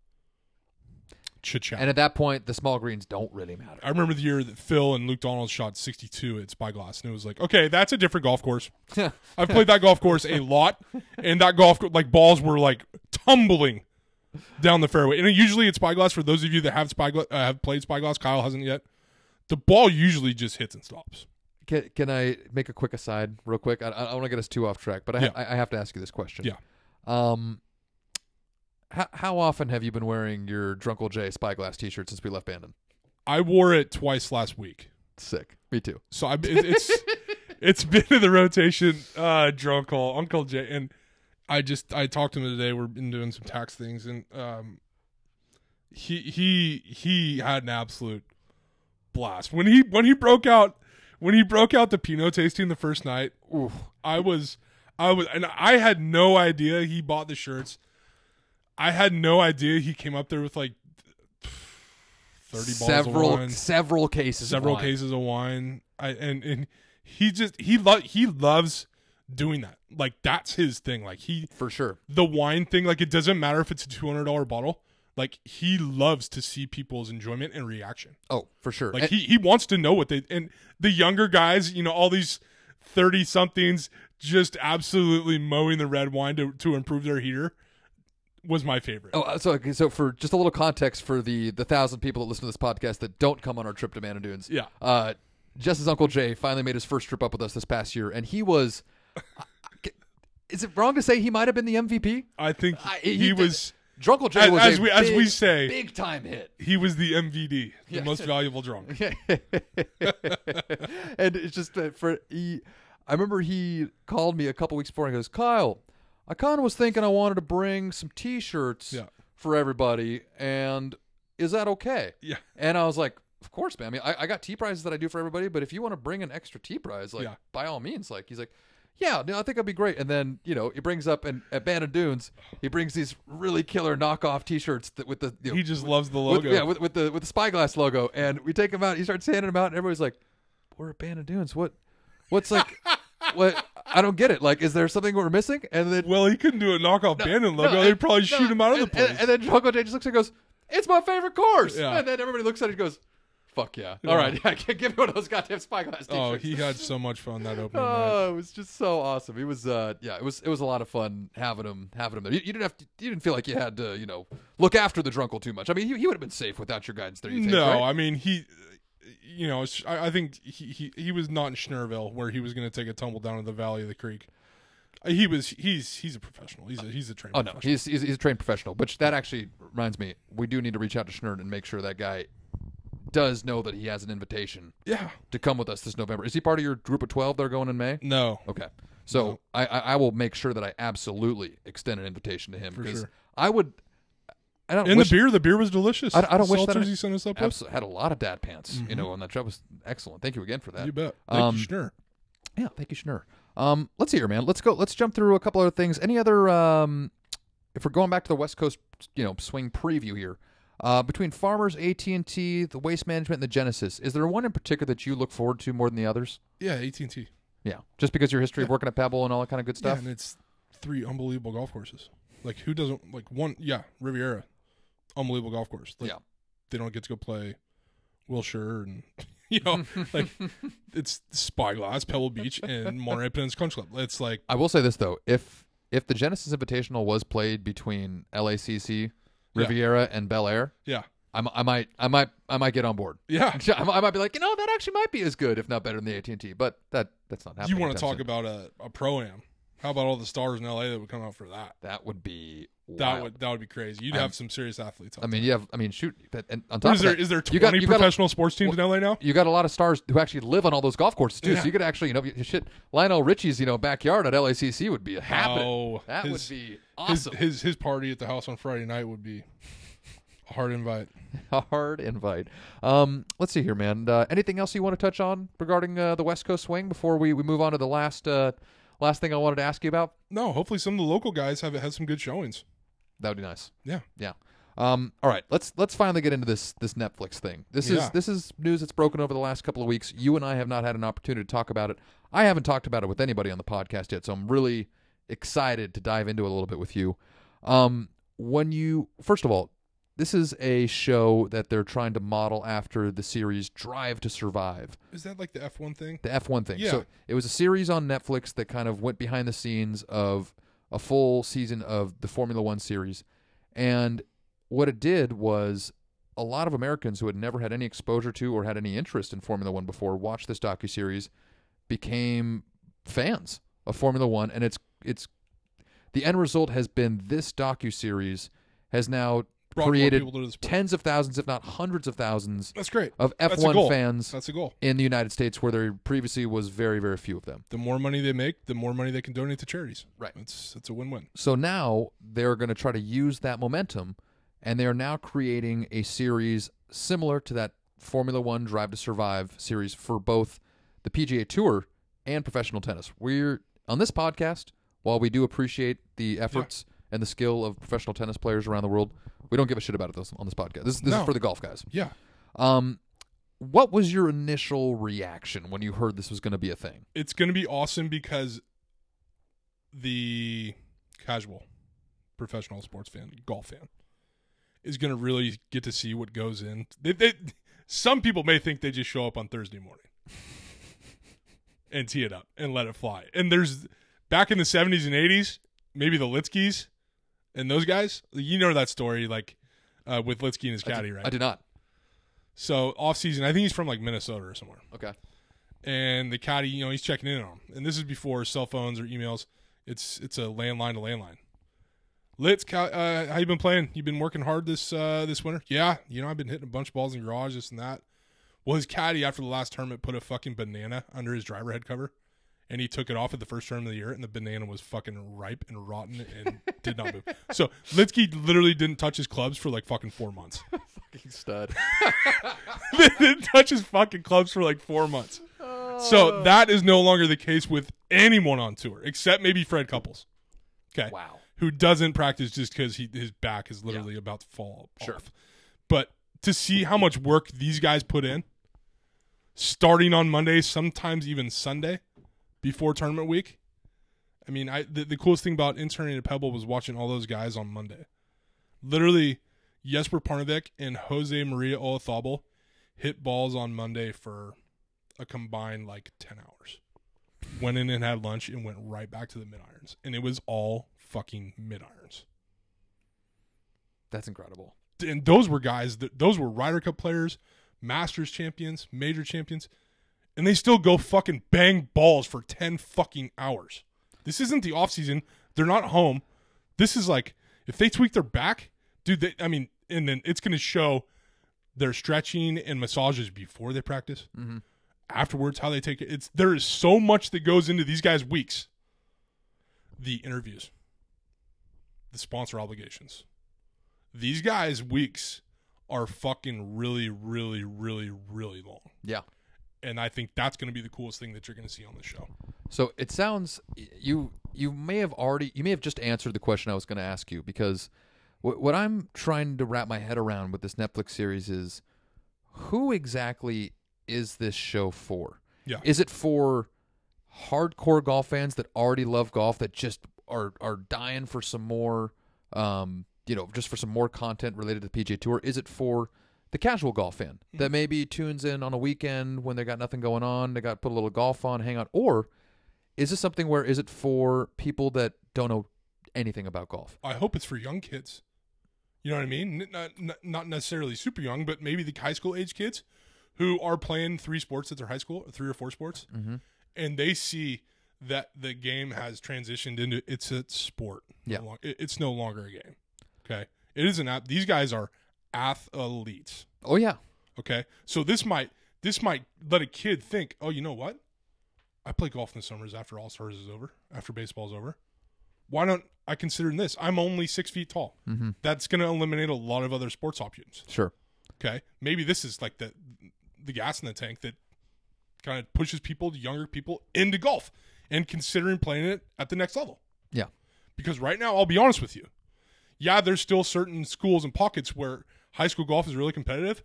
Chit chat. And at that point, the small greens don't really matter. I remember the year that Phil and Luke Donald shot 62 at Spyglass, and it was like, okay, that's a different golf course. I've played that golf course a lot, and that golf like balls were like tumbling down the fairway. And usually it's Spyglass, for those of you that have Spyglass, uh, have played Spyglass, Kyle hasn't yet. The ball usually just hits and stops. Can, can I make a quick aside, real quick? I, I don't want to get us too off track, but I, Yeah. I, I have to ask you this question. Yeah. Um. How, how often have you been wearing your Drunkle Jay Spyglass T-shirt since we left Bandon? I wore it twice last week. Sick. Me too. So I, it, it's it's been in the rotation. Uh, drunk call Uncle Jay, and I just I talked to him today. We've been doing some tax things, and um, he he he had an absolute blast when he when he broke out when he broke out the Pinot tasting the first night. Oof. I was I was and I had no idea he bought the shirts. I had no idea he came up there with like thirty bottles of several wine several cases. of several wine. cases of wine. I and and he just he lo- he loves doing that. Like that's his thing. Like he for sure. the wine thing. Like it doesn't matter if it's a two hundred dollar bottle. Like he loves to see people's enjoyment and reaction. Oh, for sure. Like And- he he wants to know what they and the younger guys. You know all these thirty somethings just absolutely mowing the red wine to to improve their heater was my favorite. Oh, uh, so okay, so for just a little context for the the thousand people that listen to this podcast that don't come on our trip to Bandon Dunes, Yeah. uh, Jess's uncle Jay finally made his first trip up with us this past year, and he was. Is it wrong to say he might have been the MVP? I think I- he, he was Drunkle Jay As- was as a we- as big, we say. big time hit. he was the MVD, the Yeah. most valuable drunk. and it's just that for he, I remember he called me a couple weeks before and goes, Kyle, I kind of was thinking I wanted to bring some T-shirts Yeah. for everybody, and is that okay? Yeah. And I was like, of course, man. I mean, I, I got T prizes that I do for everybody, but if you want to bring an extra T prize, like Yeah. by all means, like he's like, yeah, no, I think that'd be great. And then you know he brings up and at Bandon Dunes, he brings these really killer knockoff T-shirts that with the you know, He just loves the with- logo. yeah, with, with the with the spyglass logo, and we take him out. He starts handing them out, and everybody's like, "We're a Bandon Dunes. What? What's like? what? I don't get it. Like, is there something we're missing?" And then well, he couldn't do a knockoff no, logo. and- They'd probably no, shoot him out of the and, place. And, and then Choco J just looks and goes, "It's my favorite course." Yeah. And then everybody looks at it and goes, Fuck yeah! All right, yeah, give me one of those goddamn spyglass t-shirts. Oh, he had so much fun that opening night. Oh, it was just so awesome. He was, uh, yeah, it was, it was a lot of fun having him, having him there. You, you didn't have to, you didn't feel like you had to, you know, look after the drunkle too much. I mean, he, he would have been safe without your guidance there. You think, No, right? I mean he, you know, I, I think he, he he was not in Schnurville where he was going to take a tumble down in the valley of the creek. Uh, He was he's he's a professional. He's a he's a trained. Oh no, he's, he's he's a trained professional. Which that actually reminds me, we do need to reach out to Schnurd and make sure that guy does know that he has an invitation yeah. to come with us this November. Is he part of your group of twelve that are going in May? No. Okay, so No. I, I I will make sure that I absolutely extend an invitation to him For because sure. I would. I don't And wish, the beer, the beer was delicious. I- I don't wish that seltzers I- he sent us up with. abso- had a lot of dad pants, you know, on that trip. was excellent. Thank you again for that. You bet. Thank Um, you, Schnur. Yeah, thank you, Schnur. Um, let's see here, man. Let's go. Let's jump through a couple other things. Any other? Um, if we're going back to the West Coast, you know, swing preview here, uh, between Farmers, AT and T, the Waste Management, and the Genesis, is there one in particular that you look forward to more than the others? Yeah, AT and T. Yeah, just because your history of working at Pebble and all that kind of good Yeah, stuff. and it's three unbelievable golf courses. Like who doesn't like one? Yeah, Riviera, unbelievable golf course. Like, Yeah. they don't get to go play Wilshire and you know like it's Spyglass, Pebble Beach, and Monterey Peninsula Country Club. It's like I will say this though: if if the Genesis Invitational was played between LACC, Yeah. Riviera, and Bel Air, yeah, I'm, I might, I might, I might get on board. yeah. I might be like, you know, that actually might be as good, if not better than the AT and T. But that that's not happening. You want to talk soon. about a, a pro am? How about all the stars in LA that would come out for that? that? Would be That wild. would that would be crazy. You'd I'm- have some serious athletes. I mean, you have. I mean, shoot. that- And on top is of there? that, Is there you twenty got- you got a- professional sports teams in LA now? you got a lot of stars who actually live on all those golf courses too. Yeah. So you could actually, you know, you- shit. Lionel Richie's, you know, backyard at LACC would be a happening. Oh, that his- would be His, awesome. his his party at the house on Friday night would be a hard invite. a hard invite. Um, let's see here, man. Uh, anything else you want to touch on regarding uh, the West Coast swing before we, we move on to the last uh, last thing I wanted to ask you about? No, hopefully some of the local guys have had some good showings. That would be nice. Yeah. Yeah. Um, all right, let's let's finally get into this this Netflix thing. This is this is news that's broken over the last couple of weeks. You and I have not had an opportunity to talk about it. I haven't talked about it with anybody on the podcast yet, so I'm really excited to dive into it a little bit with you. Um, when you first of all, this is a show that they're trying to model after the series Drive to Survive, Is that like the F one thing? the F1 thing. Yeah. So it was a series on Netflix that kind of went behind the scenes of a full season of the Formula One series. And what it did was a lot of Americans who had never had any exposure to or had any interest in Formula One before watched this docuseries, became fans of Formula One, and it's it's the end result has been this docuseries has now created people to the sport. tens of thousands, if not hundreds of thousands, That's great. of a F1 fans That's a goal. in the United States where there previously was very, very few of them. The more money they make, the more money they can donate to charities. Right. It's it's a win win. So now they're going to try to use that momentum, and they are now creating a series similar to that Formula One Drive to Survive series for both the PGA Tour and professional tennis. We're on this podcast, while we do appreciate the efforts and the skill of professional tennis players around the world, we don't give a shit about it this- on this podcast. This, this No. is for the golf guys. Yeah. Um, what was your initial reaction when you heard this was going to be a thing? It's gonna be awesome because the casual professional sports fan, golf fan, is gonna really get to see what goes in. They, they, some people may think they just show up on Thursday morning and tee it up and let it fly. And there's back in the seventies and eighties, maybe the Lietzkes and those guys. You know that story, like uh, with Lietzke and his caddy, right? I did not. So off season, I think he's from like Minnesota or somewhere. Okay. And the caddy, you know, he's checking in on him. And this is before cell phones or emails. It's it's a landline to landline. Litz, uh, how you been playing? You been working hard this uh, this winter? Yeah, you know, I've been hitting a bunch of balls in the garage, this and that. Well, his caddy after the last tournament put a fucking banana under his driver head cover, and he took it off at the first tournament of the year, and the banana was fucking ripe and rotten and did not move. So Lietzke literally didn't touch his clubs for like fucking four months. Fucking stud. didn't touch his fucking clubs for like four months. So oh. that is no longer the case with anyone on tour, except maybe Fred Couples. Okay. Wow. Who doesn't practice just because he his back is literally about to fall Sure. off. But to see how much work these guys put in, starting on Monday, sometimes even Sunday, before tournament week. I mean, I the, the coolest thing about interning at Pebble was watching all those guys on Monday. Literally, Jesper Parnevik and Jose Maria Olazabal hit balls on Monday for a combined like 10 hours. Went in and had lunch and went right back to the mid irons. And it was all fucking mid irons. That's incredible. And those were guys that those were Ryder Cup players, Masters champions, major champions, and they still go fucking bang balls for 10 fucking hours. This isn't the off season. They're not home. This is like if they tweak their back, dude, they, I mean, and then it's going to show their stretching and massages before they practice. Mm-hmm. Afterwards, how they take it. It's there is so much that goes into these guys' weeks. The interviews, the sponsor obligations. These guys' weeks are fucking really, really, really, really long. Yeah. And I think that's going to be the coolest thing that you're going to see on the show. So it sounds you you may have already you may have just answered the question I was going to ask you because what what I'm trying to wrap my head around with this Netflix series is who exactly is this show for? Yeah. Is it for hardcore golf fans that already love golf that just are are dying for some more um you know just for some more content related to the PGA Tour? Is it for the casual golf fan that maybe tunes in on a weekend when they got nothing going on, they got put a little golf on, hang out, or is this something where is it for people that don't know anything about golf? I hope it's for young kids. You know what I mean? Not, not, not necessarily super young, but maybe the high school age kids who are playing three sports at their high school, three or four sports, Mm-hmm. and they see that the game has transitioned into it's a sport. Yeah. it's no longer a game. Okay, it is an app. These guys are athletes. Oh yeah, Okay, so this might this might let a kid think, oh, you know what? I play golf in the summers after All Stars is over, after baseball's over. Why don't I consider this? I'm only six feet tall. mm-hmm. That's going to eliminate a lot of other sports options. sure. Okay, maybe this is like the the gas in the tank that kind of pushes people, younger people, into golf and considering playing it at the next level. Yeah. Because right now, I'll be honest with you. Yeah, there's still certain schools and pockets where high school golf is really competitive,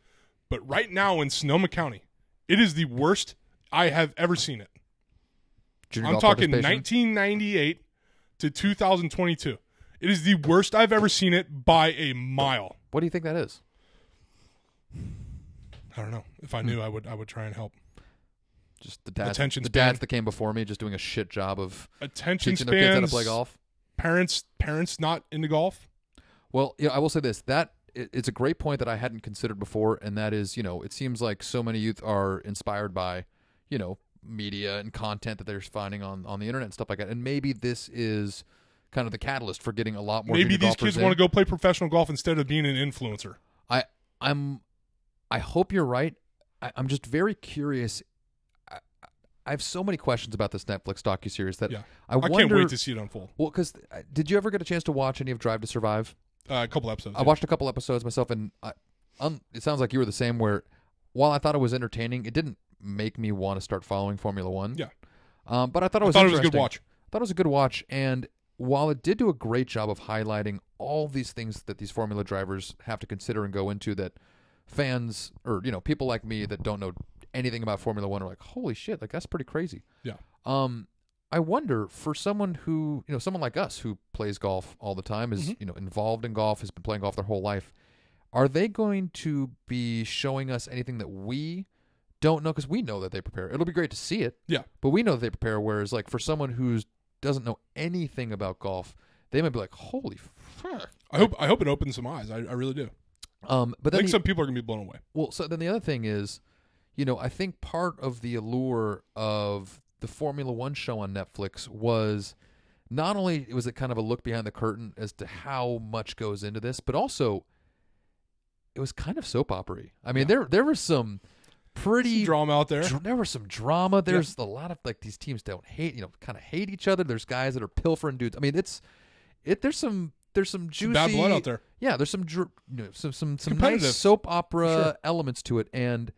but right now in Sonoma County, it is the worst I have ever seen it. Junior I'm talking 1998 to 2022. It is the worst I've ever seen it by a mile. What do you think that is? I don't know. If I hmm. knew, I would I would try and help. Just the dads, Attention the span. dads that came before me, just doing a shit job of Attention teaching their kids how to spans. play golf. Parents parents not into golf. Well, yeah, I will say this: that it's a great point that I hadn't considered before, and that is, you know, it seems like so many youth are inspired by, you know, media and content that they're finding on on the internet and stuff like that, and maybe this is kind of the catalyst for getting a lot more. Maybe these kids in. want to go play professional golf instead of being an influencer. I I'm I hope you're right. I, I'm just very curious. I, I have so many questions about this Netflix docu series that Yeah. I, I, wonder. can't wait to see it unfold. well, because uh, did you ever get a chance to watch any of Drive to Survive? Uh, a couple episodes. I watched a couple episodes myself, and I, um, it sounds like you were the same. Where while I thought it was entertaining, it didn't make me want to start following Formula One. Yeah. Um, but I thought it I was. thought it was a good watch. thought it was a good watch, and while it did do a great job of highlighting all these things that these Formula drivers have to consider and go into, that fans or you know people like me that don't know anything about Formula One are like, holy shit, like that's pretty crazy. Yeah. Um, I wonder for someone who you know someone like us who plays golf all the time is Mhm. you know involved in golf has been playing golf their whole life. Are they going to be showing us anything that we don't know? Because we know that they prepare. It'll be great to see it. Yeah. But we know that they prepare. Whereas like for someone who doesn't know anything about golf, they might be like, holy fuck. I hope I hope it opens some eyes. I, I really do. Um, but I think the- some people are gonna be blown away. well, so then the other thing is, you know, I think part of the allure of the Formula One show on Netflix was not only was it kind of a look behind the curtain as to how much goes into this, but also it was kind of soap opery. I mean, Yeah. there there was some pretty Some drama out there. dr- there was some drama. There's a lot of like these teams don't hate, you know, kind of hate each other. There's guys that are pilfering dudes. I mean, it's it. There's some there's some juicy Some bad blood out there. yeah, there's some dr- you know, some some some nice soap opera Sure. elements to it, and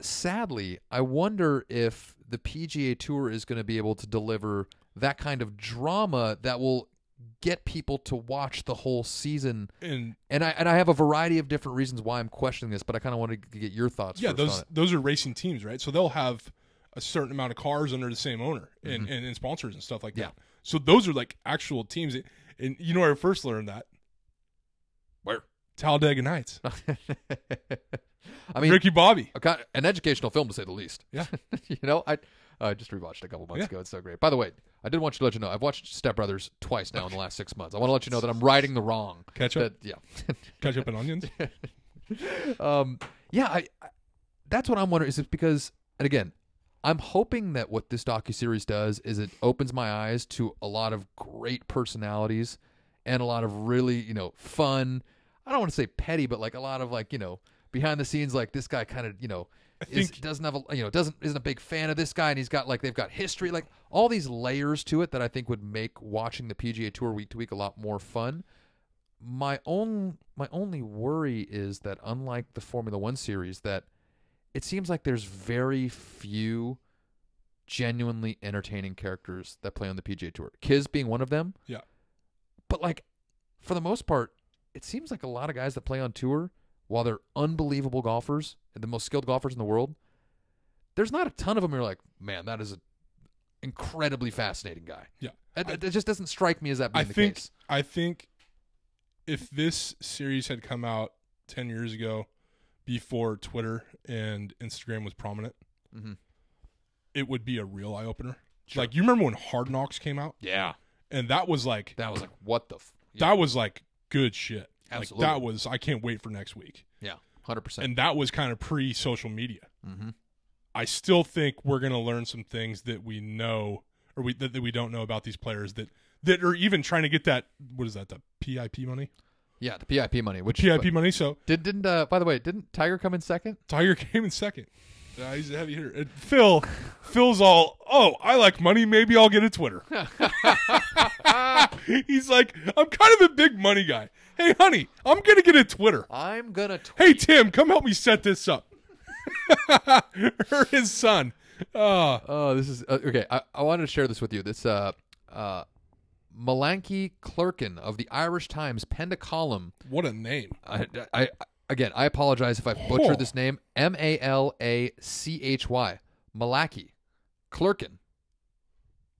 sadly, I wonder if the PGA Tour is going to be able to deliver that kind of drama that will get people to watch the whole season. And And I and I have a variety of different reasons why I'm questioning this, but I kind of wanted to get your thoughts. yeah, those those are racing teams, right? So they'll have a certain amount of cars under the same owner and, and, and sponsors and stuff like Mm-hmm. Yeah. that. So those are like actual teams. And you know where I first learned that? Where? Talladega Nights. I mean, Ricky Bobby. a kind- an educational film to say the least. Yeah. you know, I uh, just rewatched it a couple months Yeah. ago. It's so great. By the way, I did want you to let you know I've watched Step Brothers twice now in the last six months. I want to let you know that I'm righting the wrong. Ketchup? That, yeah. Ketchup and onions. um, yeah, I, I, that's what I'm wondering. Is it because, and again, I'm hoping that what this docu series does is it opens my eyes to a lot of great personalities and a lot of really, you know, fun. I don't want to say petty, but like a lot of like, you know, behind the scenes, like this guy kind of, you know, is, think- doesn't have a, you know, doesn't isn't a big fan of this guy, and he's got like they've got history, like all these layers to it that I think would make watching the PGA Tour week to week a lot more fun my own my only worry is that unlike the Formula 1 series that it seems like there's very few genuinely entertaining characters that play on the PGA Tour. Kiz being one of them. Yeah. But like for the most part, it seems like a lot of guys that play on tour while they're unbelievable golfers and the most skilled golfers in the world, there's not a ton of them you're like, "Man, that is an incredibly fascinating guy." Yeah. It, I- just doesn't strike me as that being I the think case. I think if this series had come out ten years ago, before Twitter and Instagram was prominent, Mhm. it would be a real eye opener. Sure. Like you remember when Hard Knocks came out, Yeah. and that was like That was like, what the? F-? that was like good shit. Absolutely. Like that was I can't wait for next week. yeah, hundred percent. And that was kind of pre social media. Mm-hmm. I still think we're going to learn some things that we know or we that, that we don't know about these players that that are even trying to get that what is that the PIP money? Yeah, the PIP money, which PIP money. So did didn't. Uh, by the way, didn't Tiger come in second? Tiger came in second. Uh, he's a heavy hitter. And Phil, Phil's all, oh, I like money. Maybe I'll get a Twitter. he's like, I'm kind of a big money guy. Hey, honey, I'm gonna get a Twitter. I'm gonna. Tw- Hey, Tim, come help me set this up. or his son. Uh, oh, this is uh, okay. I, I wanted to share this with you. This uh, uh, Malanky Clerkin of the Irish Times penned a column. what a name. I, I, again, I apologize if I Oh. butchered this name. M A L A C H Y. Malaki Clerkin.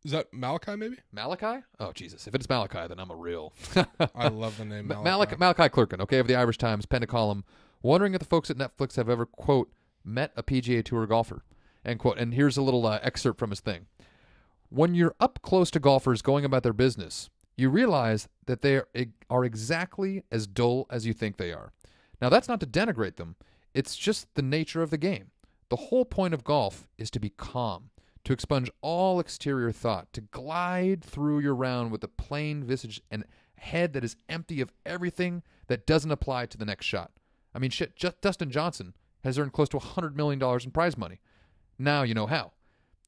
Is that Malachi? Maybe. Malachi? Oh Jesus! If it's Malachi, then I'm a real. I love the name Malachi. Malachi, Malachi Clerkin, okay, of the Irish Times, penned a column wondering if the folks at Netflix have ever, quote, met a PGA Tour golfer, end quote. And here's a little uh, excerpt from his thing. When you're up close to golfers going about their business, you realize that they are exactly as dull as you think they are. Now, that's not to denigrate them, it's just the nature of the game. The whole point of golf is to be calm, to expunge all exterior thought, to glide through your round with a plain visage and head that is empty of everything that doesn't apply to the next shot. I mean, shit, just Dustin Johnson has earned close to $100 million in prize money. Now you know how.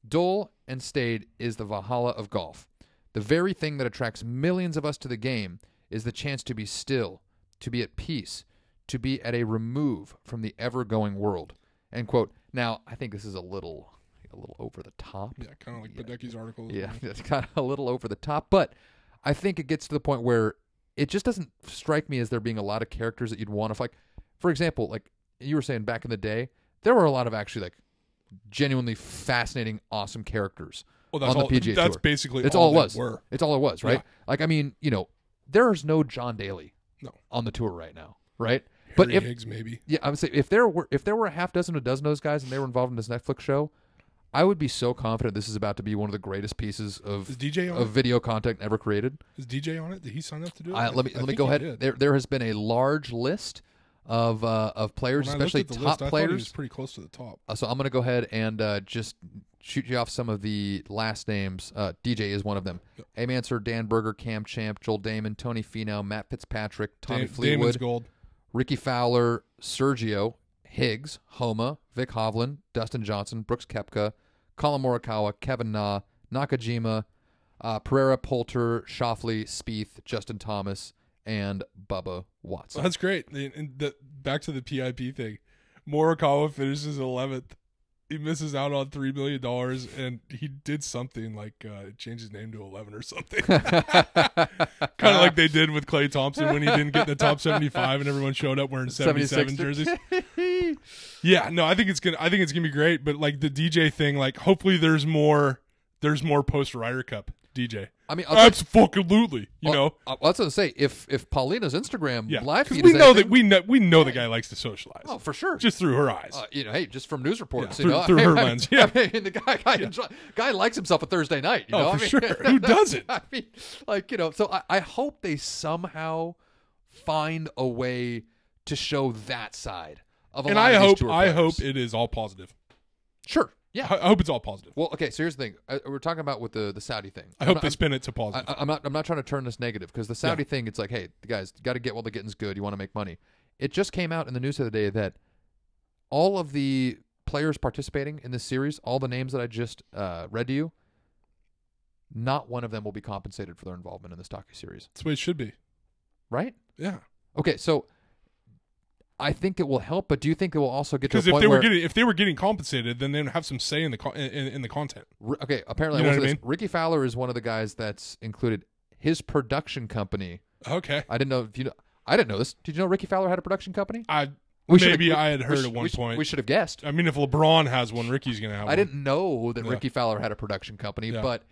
Dull and staid is the Valhalla of golf. The very thing that attracts millions of us to the game is the chance to be still, to be at peace, to be at a remove from the ever going world. End quote. Now, I think this is a little a little over the top. Yeah, kind of like Badecki's article. Yeah, well. it's kind of a little over the top, but I think it gets to the point where it just doesn't strike me as there being a lot of characters that you'd want to like. For example, like you were saying back in the day, there were a lot of actually like genuinely fascinating, awesome characters Well, that's on the all. PGA that's Tour. basically It's all, all, it was. Were. It's all it was, right? Yeah. Like I mean, you know, there's no John Daly No. on the tour right now, right? But Harry if Higgs maybe. yeah, I would say if there were if there were a half dozen, a dozen of those guys, and they were involved in this Netflix show, I would be so confident this is about to be one of the greatest pieces of Is DJ on of it? video content ever created. Is DJ on it? Did he sign up to do it? I, let me I let me think go he ahead. did. There there has been a large list of uh, of players, When I looked especially at the top list, I thought he was players. pretty close to the top. Uh, so I'm going to go ahead and uh, just shoot you off some of the last names. Uh, DJ is one of them. Yep. Aim Ancer, Dan Berger, Cam Champ, Joel Dahmen, Tony Finau, Matt Fitzpatrick, Tommy Da- Fleetwood, Damon's gold. Rickie Fowler, Sergio, Higgs, Homa, Vic Hovland, Dustin Johnson, Brooks Koepka, Collin Morikawa, Kevin Na, Nakajima, uh, Pereira, Poulter, Schauffele, Spieth, Justin Thomas, and Bubba Watson. That's great. And the, back to the PIP thing. Morikawa finishes 11th. He misses out on three million dollars, and he did something like uh, change his name to 11 or something, kind of like they did with Klay Thompson when he didn't get the top 75, and everyone showed up wearing 77 jerseys. Yeah, no, I think it's gonna. I think it's gonna be great. But like the DJ thing, like hopefully there's more. There's more post Ryder Cup DJ. I mean, I'll tell you- Absolutely. You well, know. uh, well, that's what I say. If if Paulina's Instagram Yeah. live feed we know that we know we know the guy likes to socialize. oh for sure, Just through her eyes. uh, you know, hey, just from news reports, Yeah, you through- know, through I her mean, lens, Yeah, I mean, the guy guy, enjoy- guy likes himself a Thursday night. You Oh, know, I for mean, sure. Who doesn't? I mean, like you know, so I, I hope they somehow find a way to show that side of a and lot I of these hope I hope it is all positive. sure, yeah. I I hope it's all positive. Well, okay. So here's the thing: I, we're talking about with the the Saudi thing. I I'm hope not- they I'm- spin it to positive. I, I'm not. I'm not trying to turn this negative because the Saudi thing. It's like, hey, the guys got to get while the getting's good. You want to make money. It just came out in the news the other day that all of the players participating in this series, all the names that I just uh, read to you, not one of them will be compensated for their involvement in this docu series. That's the way it should be. Right? Yeah. Okay. So I think it will help, but do you think it will also get to a Because if point they were where? getting if they were getting compensated, then they'd have some say in the co- in, in the content. Ri- okay. Apparently, You I know will what I this. Rickie Fowler is one of the guys that's included. His production company. Okay. I didn't know if you know. I didn't know this. Did you know Rickie Fowler had a production company? I should've- maybe I had we heard sh- at one we sh- point. We should have guessed. I mean, if LeBron has one, Rickie's gonna have. One. I one. didn't know that. Rickie Fowler had a production company, but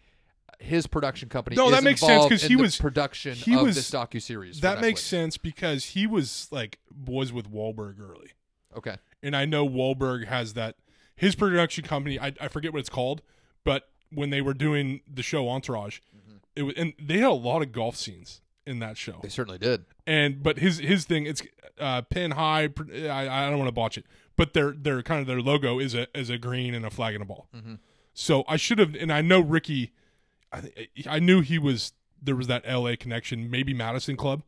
his production company. No, that makes sense, because he was- production he of was- this docu series. That makes sense because he was like was with Wahlberg early, Okay, and I know Wahlberg has that his production company. I, I forget what it's called, but when they were doing the show Entourage, Mm-hmm. it was and they had a lot of golf scenes in that show. they certainly did. and but his his thing it's uh pin high I, I don't want to botch it but their their kind of their logo is a is a green and a flag and a ball Mm-hmm. so i should have and i know rickie i i knew he was there was that la connection maybe madison club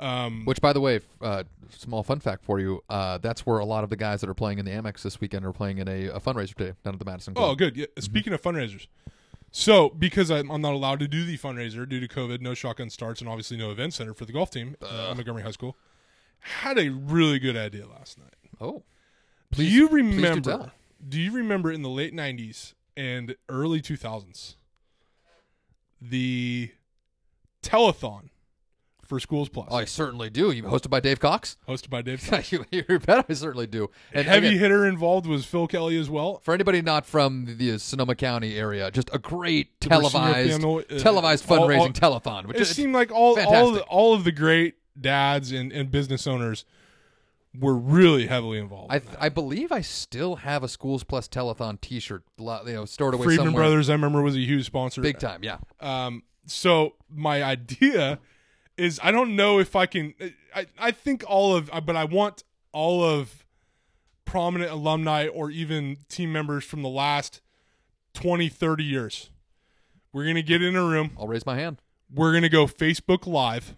um Which, by the way, uh, small fun fact for you: uh, that's where a lot of the guys that are playing in the Amex this weekend are playing in a, a fundraiser today down at the Madison. Club. Oh good yeah, speaking of fundraisers so because I'm, I'm not allowed to do the fundraiser due to covid no shotgun starts and obviously no event center for the golf team uh, montgomery high school had a really good idea last night Oh, do you do remember? tell. do you remember in the late '90s and early 2000s the telethon for Schools Plus, I certainly do. You hosted by Dave Cox. hosted by Dave? Cox. you, you bet I certainly do. And Heavy again, hitter involved was Phil Kelly as well. for anybody not from the Sonoma County area, just a great The televised uh, televised all- fundraising all- telethon. Which It is seemed like all all of, fantastic. the, all of the great dads and, and business owners were really heavily involved. I, in. I believe I still have a Schools Plus telethon T-shirt, you know, stored away Friedman somewhere. Brothers, I remember, was a huge sponsor. big time. Yeah, Um, so my idea is I don't know if I can. I I think all of, but I want all of prominent alumni or even team members from the last 20, 30 years. We're gonna get in a room. I'll raise my hand. We're gonna go Facebook Live.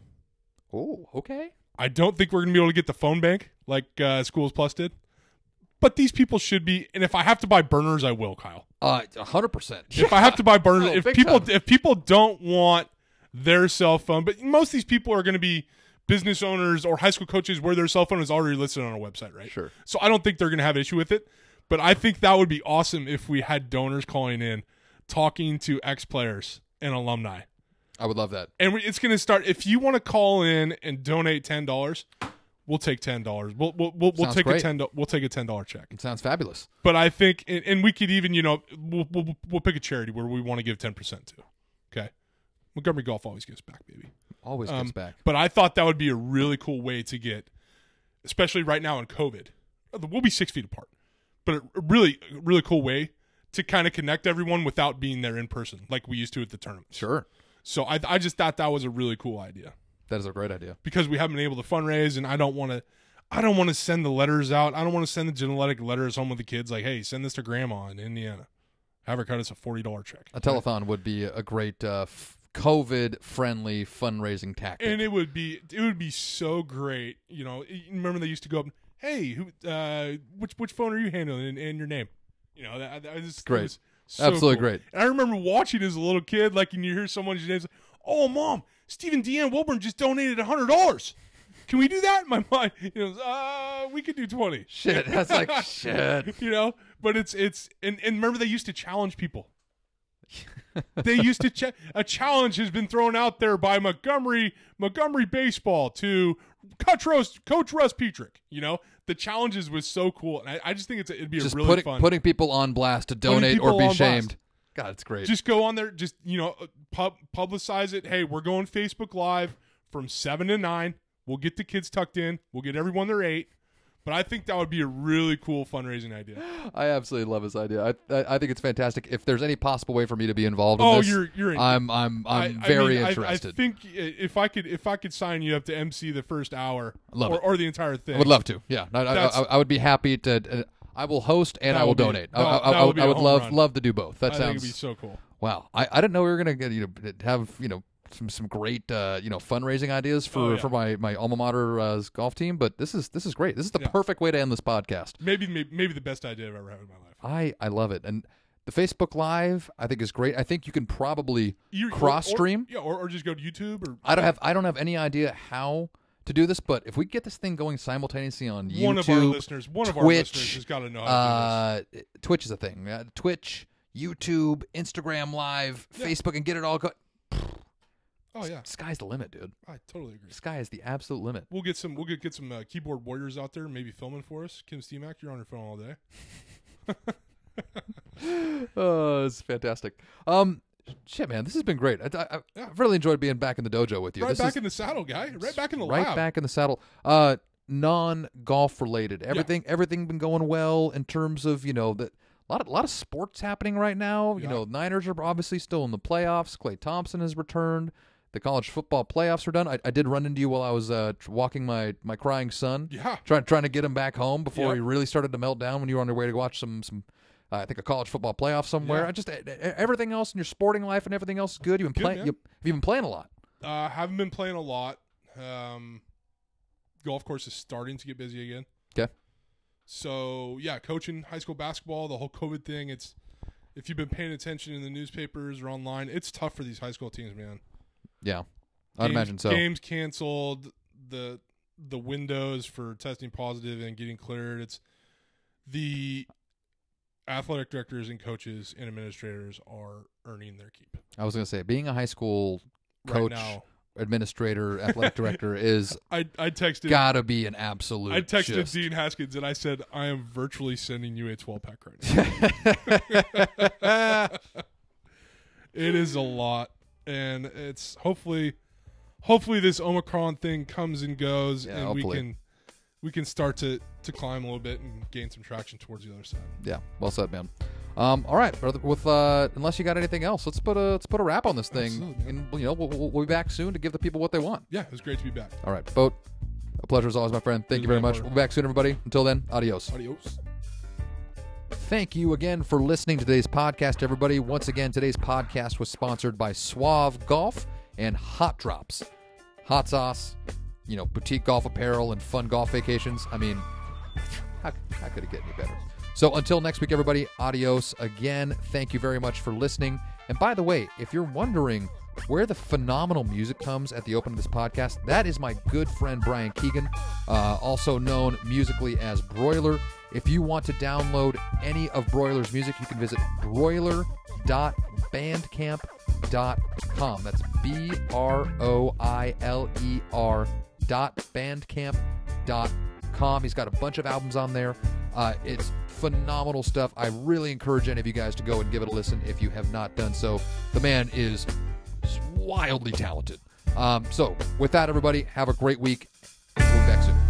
Oh, okay. I don't think we're gonna be able to get the phone bank like uh, Schools Plus did. But these people should be, and if I have to buy burners, I will, Kyle. Uh, hundred percent. if I have to buy burners, Oh, if people time. if people don't want their cell phone, but most of these people are going to be business owners or high school coaches where their cell phone is already listed on a website, right? Sure. So I don't think they're going to have an issue with it, but I think that would be awesome if we had donors calling in, talking to ex players and alumni, I would love that. and we, it's going to start. If you want to call in and donate ten dollars. We'll take ten dollars. We'll we'll we'll, we'll take a ten. We'll take a ten dollar check. It sounds fabulous. But I think, and, and we could even, you know, we'll, we'll, we'll pick a charity where we want to give 10% to. Okay. Montgomery Golf always gives back, baby. Always Um, gives back. But I thought that would be a really cool way to get, especially right now in COVID. We'll be six feet apart, but a really, really cool way to kind of connect everyone without being there in person, like we used to at the tournament. Sure, So I, I just thought that was a really cool idea that is a great idea. because we haven't been able to fundraise, and I don't want to. I don't want to send the letters out. I don't want to send the genetic letters home with the kids. Like, hey, send this to grandma in Indiana. Have her cut us a forty dollar check. A telethon would be a great uh, f- COVID-friendly fundraising tactic. and it would be it would be so great. You know, remember they used to go up. Hey, who? Uh, which which phone are you handling and, and your name? You know, that, that was Great. was so Absolutely cool. great. And I remember watching as a little kid, like, and you hear someone's name, oh, mom, Stephen Deanne Wilburn just donated a hundred dollars. Can we do that? My mind, you know, uh, we could do twenty. Shit, that's like shit. you know, but it's it's and, and remember they used to challenge people. they used to ch- a challenge has been thrown out there by Montgomery Montgomery baseball to Coach Russ, Coach Russ Petrick. You know, the challenges was so cool, and I, I just think it's a, it'd be Just a really putting fun. putting people on blast to donate or be on blast. shamed. God, it's great. Just go on there. Just you know, uh, pub- publicize it. Hey, we're going Facebook Live from seven to nine. We'll get the kids tucked in. We'll get everyone their eight. But I think that would be a really cool fundraising idea. I absolutely love this idea. I, I I think it's fantastic. If there's any possible way for me to be involved in Oh, this, you're you're in. I'm I'm I'm I- very mean, interested. I, think if I could if I could sign you up to MC the first hour Love or, it. or the entire thing, I would love to. Yeah, I, I, I, I would be happy to. Uh, I will host and That I will be- donate. I, that- I, would love run. love to do both. That sounds so cool. wow. I, I didn't know we were gonna get you know have you know some some great uh, you know fundraising ideas for, Oh, yeah. for my my alma mater uh, golf team. But this is this is great. This is the Yeah. perfect way to end this podcast. Maybe, maybe maybe the best idea I've ever had in my life. I I love it and. The Facebook Live, I think, is great. I think you can probably cross stream. yeah, or, or just go to YouTube or I don't have I don't have any idea how to do this, but if we get this thing going simultaneously on YouTube, one of our listeners. One of our listeners has got to know how to do this. uh, Twitch is a thing. Uh, Twitch, YouTube, Instagram Live, Yeah. Facebook, and get it all go. Oh yeah, Sky's the limit, dude. I totally agree. Sky is the absolute limit. We'll get some. We'll get get some uh, keyboard warriors out there, maybe filming for us. Kim Steemack, you're on your phone all day. Oh, it's fantastic. Um, shit, man, this has been great. I, I, Yeah. I've really enjoyed being back in the dojo with you. right this back is in the saddle, guy. Right back in the right lab. back in the saddle. Uh, non golf related. Everything, everything been going well in terms of you know that. A lot, of, lot of sports happening right now. You know, Niners are obviously still in the playoffs. Klay Thompson has returned. The college football playoffs are done. I, I did run into you while I was uh, walking my, my crying son, Yeah. trying trying to get him back home before Yep. he really started to melt down when you were on your way to watch some some uh, I think a college football playoff somewhere. Yeah. I just everything else in your sporting life and everything else is good. You've been playing. You, have you been playing a lot? Uh, haven't been playing a lot. Um, golf course is starting to get busy again. Okay. So yeah, coaching high school basketball, the whole COVID thing. It's if you've been paying attention in the newspapers or online, it's tough for these high school teams, man. Yeah, I'd Games- imagine so. Games canceled. The the windows for testing positive and getting cleared. It's the athletic directors and coaches and administrators are earning their keep I was going to say, being a high school coach, right now. administrator, athletic director is I I texted gotta be an absolute. I texted just- Dean Haskins and I said, I am virtually sending you a 12 pack right now. it is a lot. And it's hopefully, hopefully this Omicron thing comes and goes Yeah, and hopefully. we can, we can start to, to climb a little bit and gain some traction towards the other side. yeah, well said, man. Um, all right, brother. With uh, unless you got anything else, let's put a let's put a wrap on this thing, and you know we'll, we'll, be back soon to give the people what they want. Yeah, it was great to be back. All right, boat. A pleasure as always, my friend. Thank you very much. pleasure. We'll be back soon, everybody. Until then, adios. Adios. Thank you again for listening to today's podcast, everybody. Once again, today's podcast was sponsored by Suave Golf and Hot Drops. Hot sauce, you know, boutique golf apparel and fun golf vacations. I mean, how, how could it get any better? So until next week, everybody, adios again. Thank you very much for listening. And by the way, if you're wondering where the phenomenal music comes at the open of this podcast, that is my good friend Brian Keegan, uh, also known musically as Broiler. If you want to download any of Broiler's music, you can visit broiler.bandcamp.com. That's B R O I L E R dot. He's got a bunch of albums on there. Uh, it's phenomenal stuff. I really encourage any of you guys to go and give it a listen if you have not done so. The man is wildly talented. Um, so, with that, everybody, have a great week. We'll be back soon.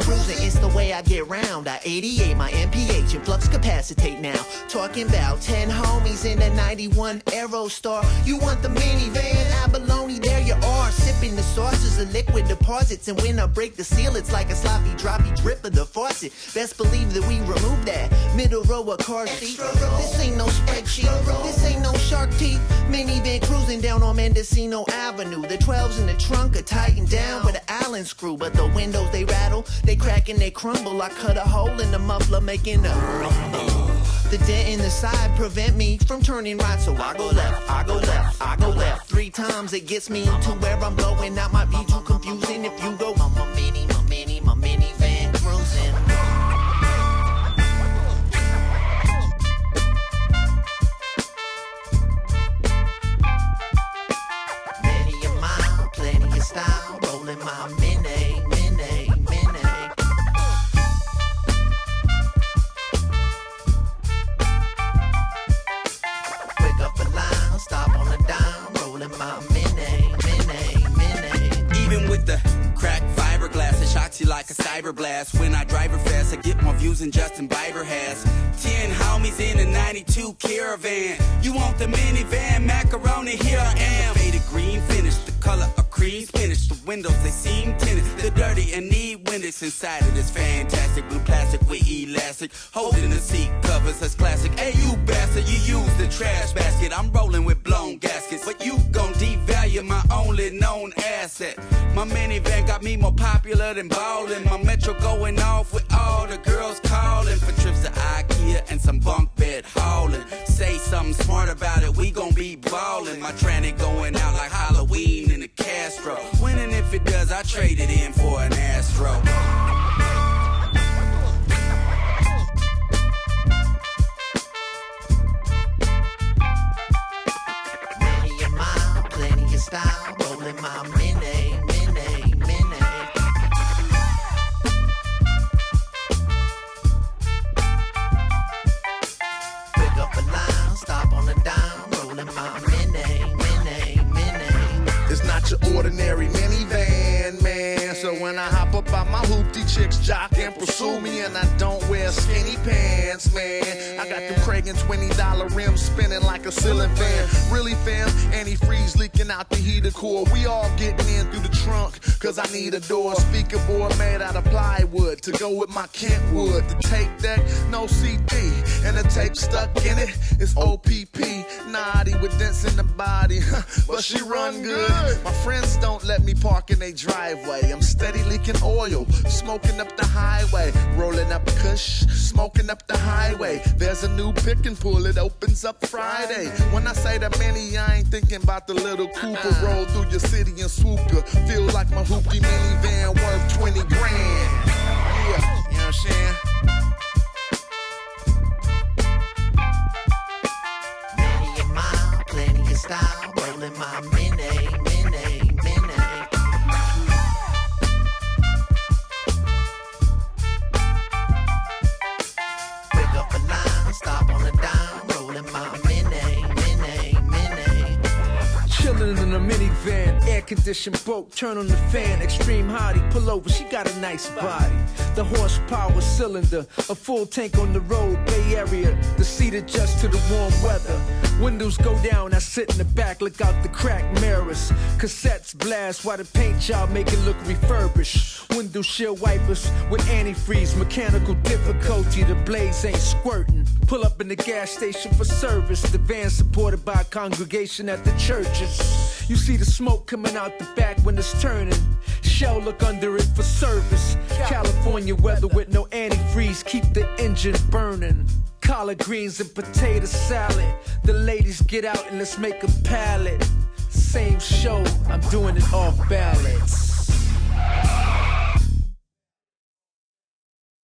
Cruising, it's the way I get round. I 88 my MPH and flux capacitate now. Talking about 10 homies in a 91 Aerostar. You want the minivan, abalone, there you are. Sipping the sauces of liquid deposits. And when I break the seal, it's like a sloppy, droppy drip of the faucet. Best believe that we remove that middle row of car seat. This ain't no spreadsheet, this ain't no shark teeth. Minivan cruising down on Mendocino Avenue. The 12s in the trunk are tightened down with an Allen screw, but the windows they rattle, they crack and they crumble. I cut a hole in the muffler, making a rumble. The dent in the side prevent me from turning right, so I go left, I go left, I go left. Three times it gets me to where I'm going. That might be too confusing if you go. Mini, mini, When I drive her fast, I get more views than Justin Bieber has. Ten homies in a 92 caravan. You want the minivan, macaroni, here I am. Faded green finish, the color of cream spinach. The windows, they seem tinted. They're dirty and need windows inside of this fantastic blue plastic with elastic. Holding the seat covers, that's classic. Hey, you bastard, you use the trash basket. I'm rolling with blown gaskets, but you gon' devalue my only known asset. My minivan got me more popular than ballin'. My metro going off with all the girls calling for trips to IKEA and some bunk bed hauling. Say something smart about it, we gon' be ballin'. My tranny going out like Halloween in the And if it does, I trade it in for an Astro. Style, rolling my your ordinary minivan, man. So when I hop up out my hoopty, chicks jock and pursue me, and I don't wear skinny pants, man. I got them Craig and twenty dollar rims spinning like a ceiling fan. Really, fam, antifreeze leaking out the heater core. We all getting in through the trunk, cause I need a door. Speaker board made out of plywood to go with my Kentwood. The tape deck, no CD, and the tape stuck in it. It's OPP, naughty with dents in the body, but she run good. My friends don't let me park in their driveway. I'm steady leaking oil, smoking up the highway, rolling up Kush, smoking up the highway. There's a new pick and pull, it opens up Friday. When I say the mini, I ain't thinking about the little Cooper. Roll through your city and swoop ya. Feel like my hoopty minivan worth 20 grand. Yeah, you know what I'm saying? A mile, plenty of style, rolling my mini, minivan, broke, turn on the fan, extreme hottie, pull over, she got a nice body. The horsepower cylinder, a full tank on the road, Bay Area, the seat adjusts to the warm weather. Windows go down, I sit in the back, look out the crack mirrors. Cassettes blast while the paint job make it look refurbished. Window shield wipers with antifreeze, mechanical difficulty, the blades ain't squirting. Pull up in the gas station for service, the van supported by a congregation at the churches. You see the smoke coming out the back when it's turning. Shell look under it for service. California weather with no antifreeze, keep the engine burning collard greens and potato salad. The ladies get out and let's make a palette. Same show, I'm doing it off balance.